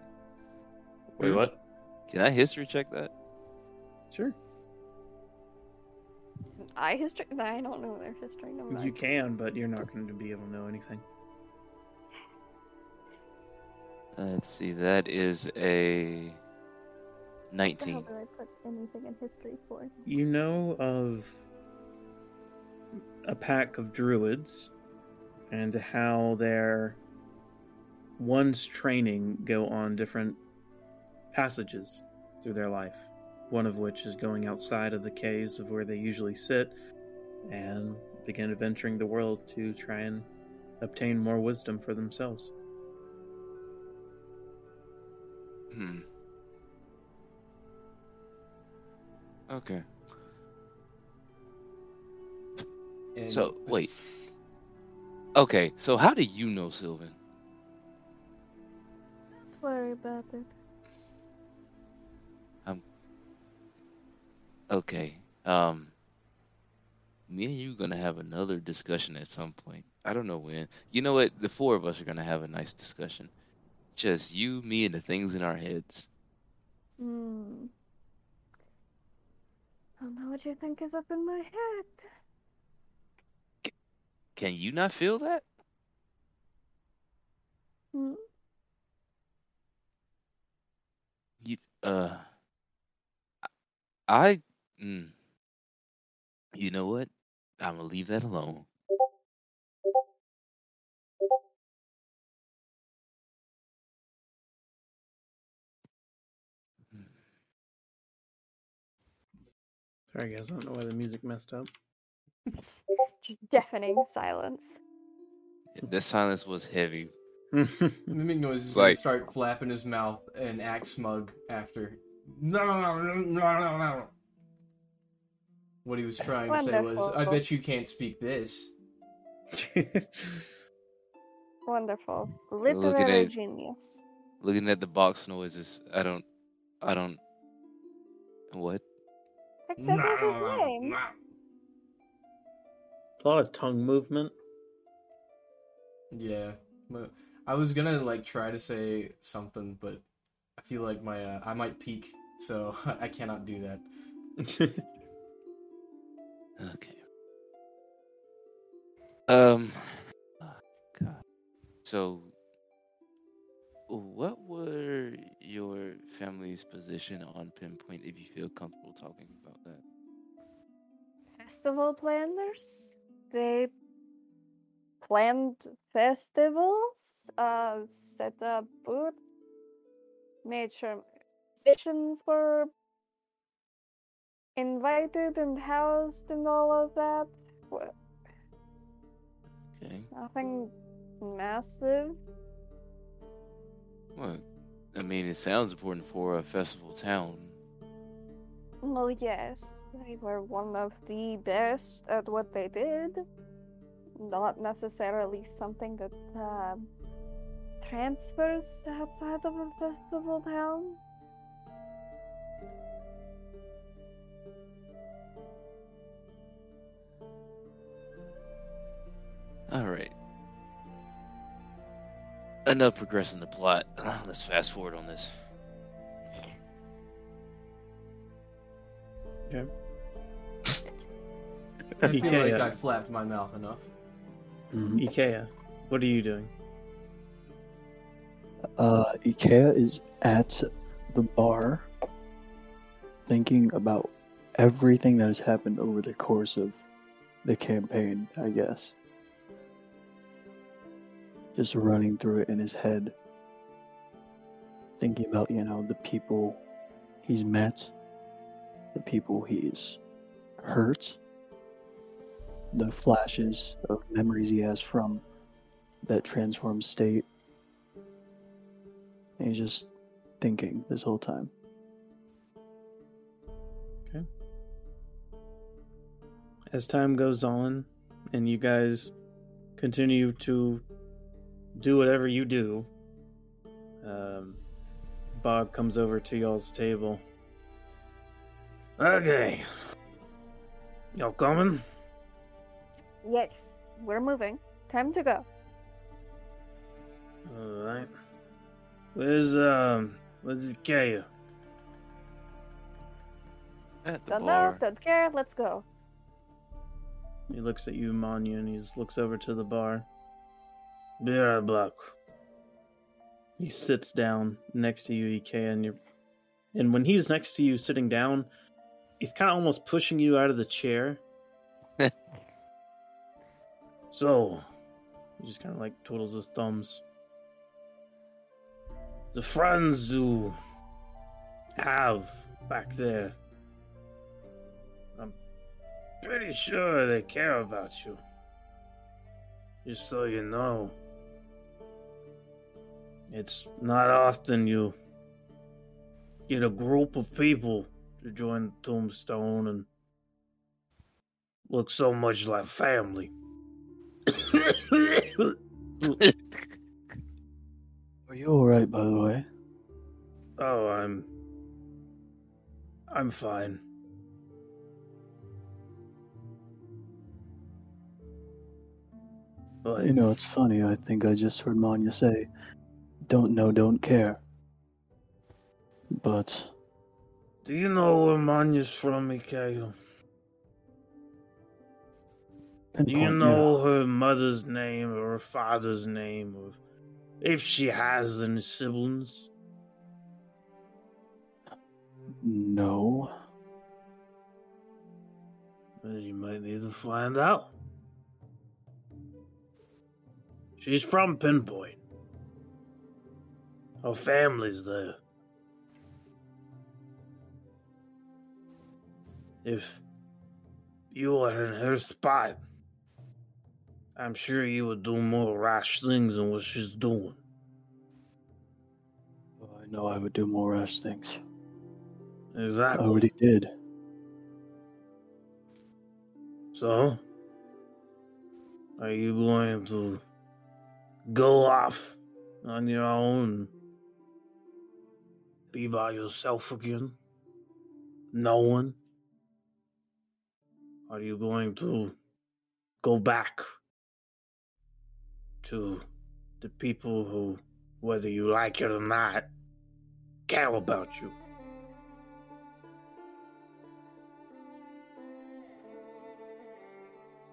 wait. What? can I history check that? Sure, I history. I don't know their history. Never you can, but you're not going to be able to know anything. Let's see. That is a What the hell nineteen. did I put anything in history for? You know of a pack of druids and how their one's training go on different passages through their life. One of which is going outside of the caves of where they usually sit and begin adventuring the world to try and obtain more wisdom for themselves. Hmm. Okay. And So wait. Okay. So how do you know Sylvan? Don't worry about it. Um. Okay. Um. Me and you are gonna have another discussion at some point. I don't know when. You know what? The four of us are gonna have a nice discussion. Just you, me, and the things in our heads. Hmm. I don't know what you think is up in my head. Can you not feel that? Hmm. You uh. I. Mm, you know what? I'm gonna leave that alone. Sorry guys, I don't know why the music messed up. [laughs] Just deafening silence. The silence was heavy. [laughs] Mimic Noise is Like- gonna start flapping his mouth and act smug after. No, no, no, no, no, no. What he was trying to say was, "I Wonderful. bet you can't speak this." [laughs] Wonderful. Look at Literary it. genius. Looking at the box noises, I don't, I don't. What? Heck, that was his name. A lot of tongue movement. Yeah, I was gonna like try to say something, but I feel like my uh, I might peak, so [laughs] I cannot do that. [laughs] Okay. Um. oh, God. So, what were your family's position on Pinpoint? If you feel comfortable talking about that. Festival planners. They planned festivals, uh, set up booths, made sure musicians were invited and housed and all of that. Wa- Okay. Nothing massive. Well, I mean, it sounds important for a festival town. Well, yes, they were one of the best at what they did. Not necessarily something that uh, transfers outside of a festival town. All right. Enough progressing the plot. [sighs] Let's fast forward on this. I feel like Ikea. I flapped my mouth enough. Mhm. Ikea, what are you doing? Uh, Ikea is at the bar thinking about everything that has happened over the course of the campaign, I guess. Just running through it in his head. Thinking about, you know, the people he's met, the people he's hurt, the flashes of memories he has from that transformed state. And he's just thinking this whole time. Okay. As time goes on, and you guys continue to do whatever you do, um, Bob comes over to y'all's table. Okay. Y'all coming? Yes, we're moving. Time to go. Alright. Where's, um, where's Ikea? At the Don't know, don't care, let's go. He looks at you, Manya, and he just looks over to the bar. Be right back. He sits down next to you, Ike, and you're and when he's next to you sitting down, he's kinda almost pushing you out of the chair. [laughs] so he just kinda like twiddles his thumbs. The friends you have back there I'm pretty sure they care about you. Just so you know. It's not often you get a group of people to join Tombstone and look so much like family. Are you alright, by the way? oh, I'm. I'm fine. But You know, it's funny. I think I just heard Manya say, don't know, don't care. But do you know where Manya's from, Mikhail? Do you know her mother's name or her father's name, or if she has any siblings? No. Well, you might need to find out. She's from Pinpoint. Her family's there. If you were in her spot, I'm sure you would do more rash things than what she's doing. Oh, I know I would do more rash things. Exactly. I already did. So, are you going to go off on your own? Be by yourself again? No one? Are you going to go back to the people who, whether you like it or not, care about you?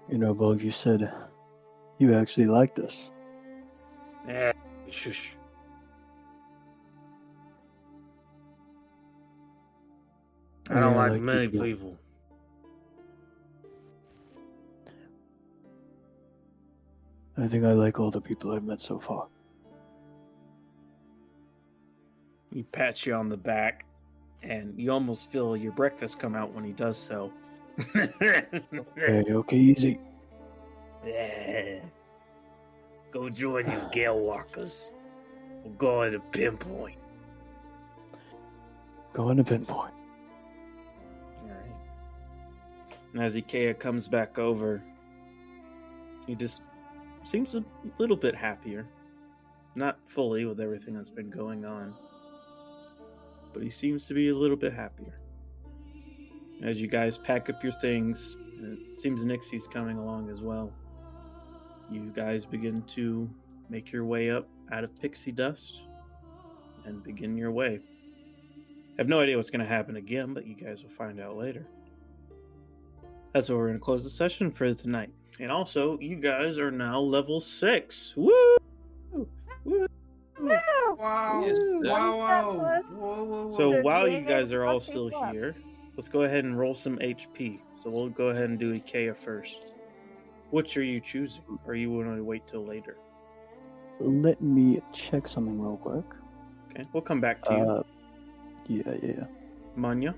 You know, Bug, you said you actually liked us. Eh, shush. I don't Yeah, I like, like many people. people. I think I like all the people I've met so far. He pats you on the back, and you almost feel your breakfast come out when he does so. Hey, okay, easy. Yeah. [laughs] Go join your [sighs] Gale Walkers. We're going to Pinpoint. Going to Pinpoint. And as Ikea comes back over, he just seems a little bit happier. Not fully with everything that's been going on. But he seems to be a little bit happier. As you guys pack up your things, it seems Nixie's coming along as well. You guys begin to make your way up out of pixie dust and begin your way. I have no idea what's going to happen again, but you guys will find out later. That's where we're going to close the session for tonight. And also, you guys are now level six. Woo! Woo! Wow. Yes, wow, wow. Whoa, whoa, whoa. So while you guys are all still here, let's go ahead and roll some HP. So we'll go ahead and do Ikea first. Which are you choosing? Or you want to wait till later? Let me check something real quick. Okay, we'll come back to you. Uh, yeah, yeah, yeah. Manya?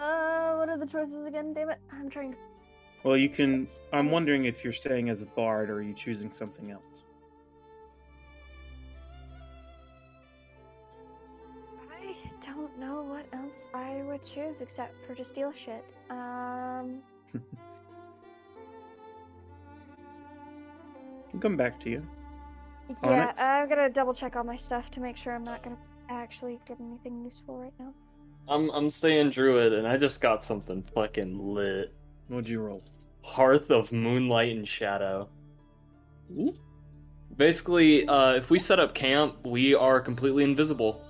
Uh, what are the choices again? Damn it! I'm trying to. Well, you can. I'm wondering if you're staying as a bard or are you choosing something else? I don't know what else I would choose except for to steal shit. Um, [laughs] We'll come back to you. yeah, I'm gonna double check all my stuff to make sure I'm not gonna actually get anything useful right now. I'm I'm staying druid, and I just got something fucking lit. What'd you roll? Hearth of Moonlight and Shadow. Ooh. Basically, uh, if we set up camp, we are completely invisible.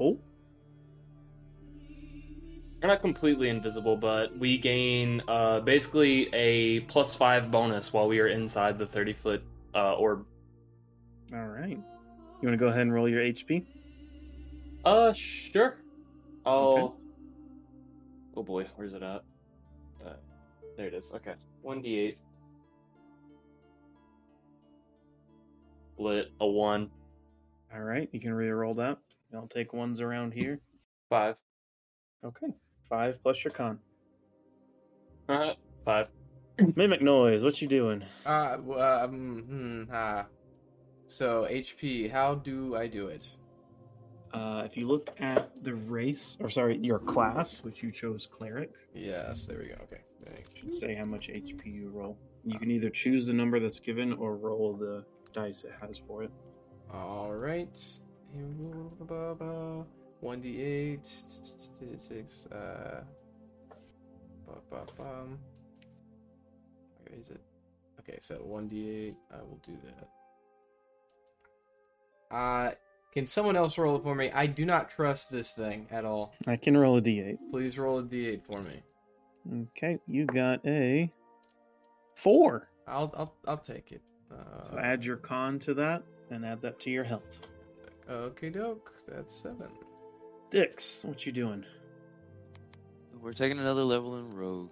Oh, We're not completely invisible, but we gain uh, basically a plus five bonus while we are inside the 30 foot uh, orb. all right. You want to go ahead and roll your HP? Uh, sure. I'll. Okay. Oh boy, where's it at? Uh, there it is. Okay, one d8. Lit a one, All right, you can re-roll that. I'll take ones around here. five, Okay, five plus your con. uh, five. [clears throat] Mimic noise. What you doing? Uh, um, hmm, ah. So HP, how do I do it? Uh, if you look at the race, or sorry, your class, which you chose cleric, Yes, there we go. Okay. Thank it should say how much HP you roll. You can either choose the number that's given or roll the dice it has for it. All right. One d eight, six. Uh, ba, ba, bum. Where is it? Okay, so one d eight. I will do that. Uh, can someone else roll it for me? I do not trust this thing at all. I can roll a d8. Please roll a d eight for me. Okay, you got a four. I'll I'll I'll take it. Uh, So add your con to that and add that to your health. Okay, doke. That's seven. Thix, what you doing? We're taking another level in Rogue.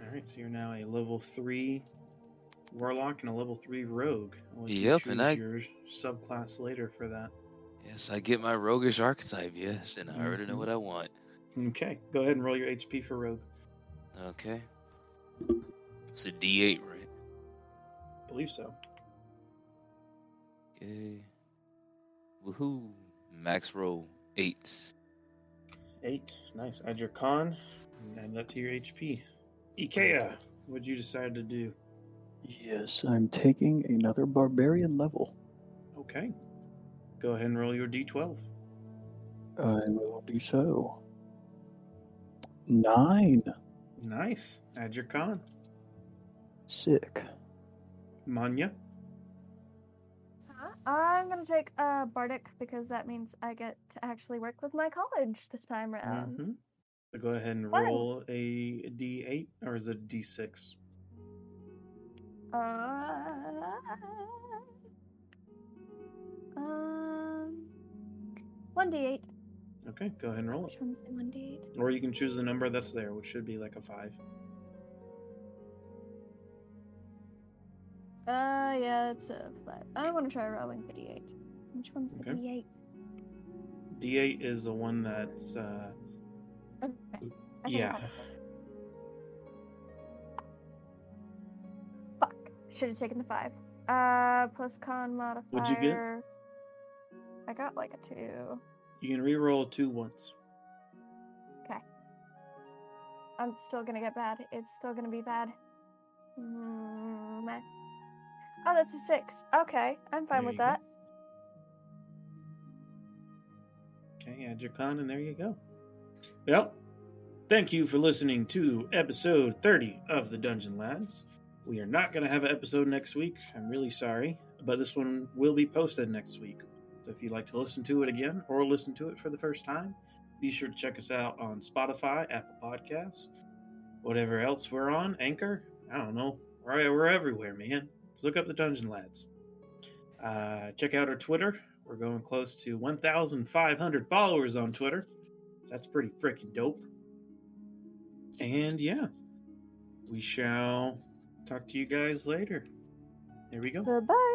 All right, so you're now a level three warlock and a level three rogue. I'll let you Yep, and choose I- your subclass later for that. Yes, I get my roguish archetype, yes, and I already know Mhm. what I want. Okay, go ahead and roll your HP for rogue. Okay. It's a D8, right? I believe so. Yay. Woohoo. Max roll eight. Eight. Nice. Add your con. and Add that to your HP. Ikea, what'd you decide to do? Yes, I'm taking another barbarian level. Okay. Go ahead and roll your d12. I will do so. Nine. Nice. Add your con. Sick. Manya. I'm gonna take uh, Bardic because that means I get to actually work with my college this time around. Mhm. So go ahead and Fun. roll a d8, or is it D six? Uh, um, one d eight. Okay, go ahead and roll Which it. one's the one d eight? Or you can choose the number that's there, which should be like a 5. Uh, yeah, it's a five. I want to try rolling the d eight. Which one's the Okay. d eight? D8 is the one that's, uh, Okay. I think I yeah. have it. Fuck. Should have taken the five. Uh, plus con modifier. What'd you get? I got like a two. You can re-roll two once. Okay. I'm still gonna get bad. It's still gonna be bad. Mm, meh. Oh, that's a six. Okay, I'm fine There with you go. that. Okay, add your con, and there you go. Well, thank you for listening to episode 30 of the Dungeon Lads. We are not going to have an episode next week. I'm really sorry, but this one will be posted next week. So if you'd like to listen to it again or listen to it for the first time, be sure to check us out on Spotify, Apple Podcasts, whatever else we're on, Anchor. I don't know. We're, we're everywhere, man. Look up the Dungeon Lads. Uh, check out our Twitter. We're going close to 1,500 followers on Twitter. That's pretty freaking dope. And yeah, we shall talk to you guys later. There we go. Goodbye.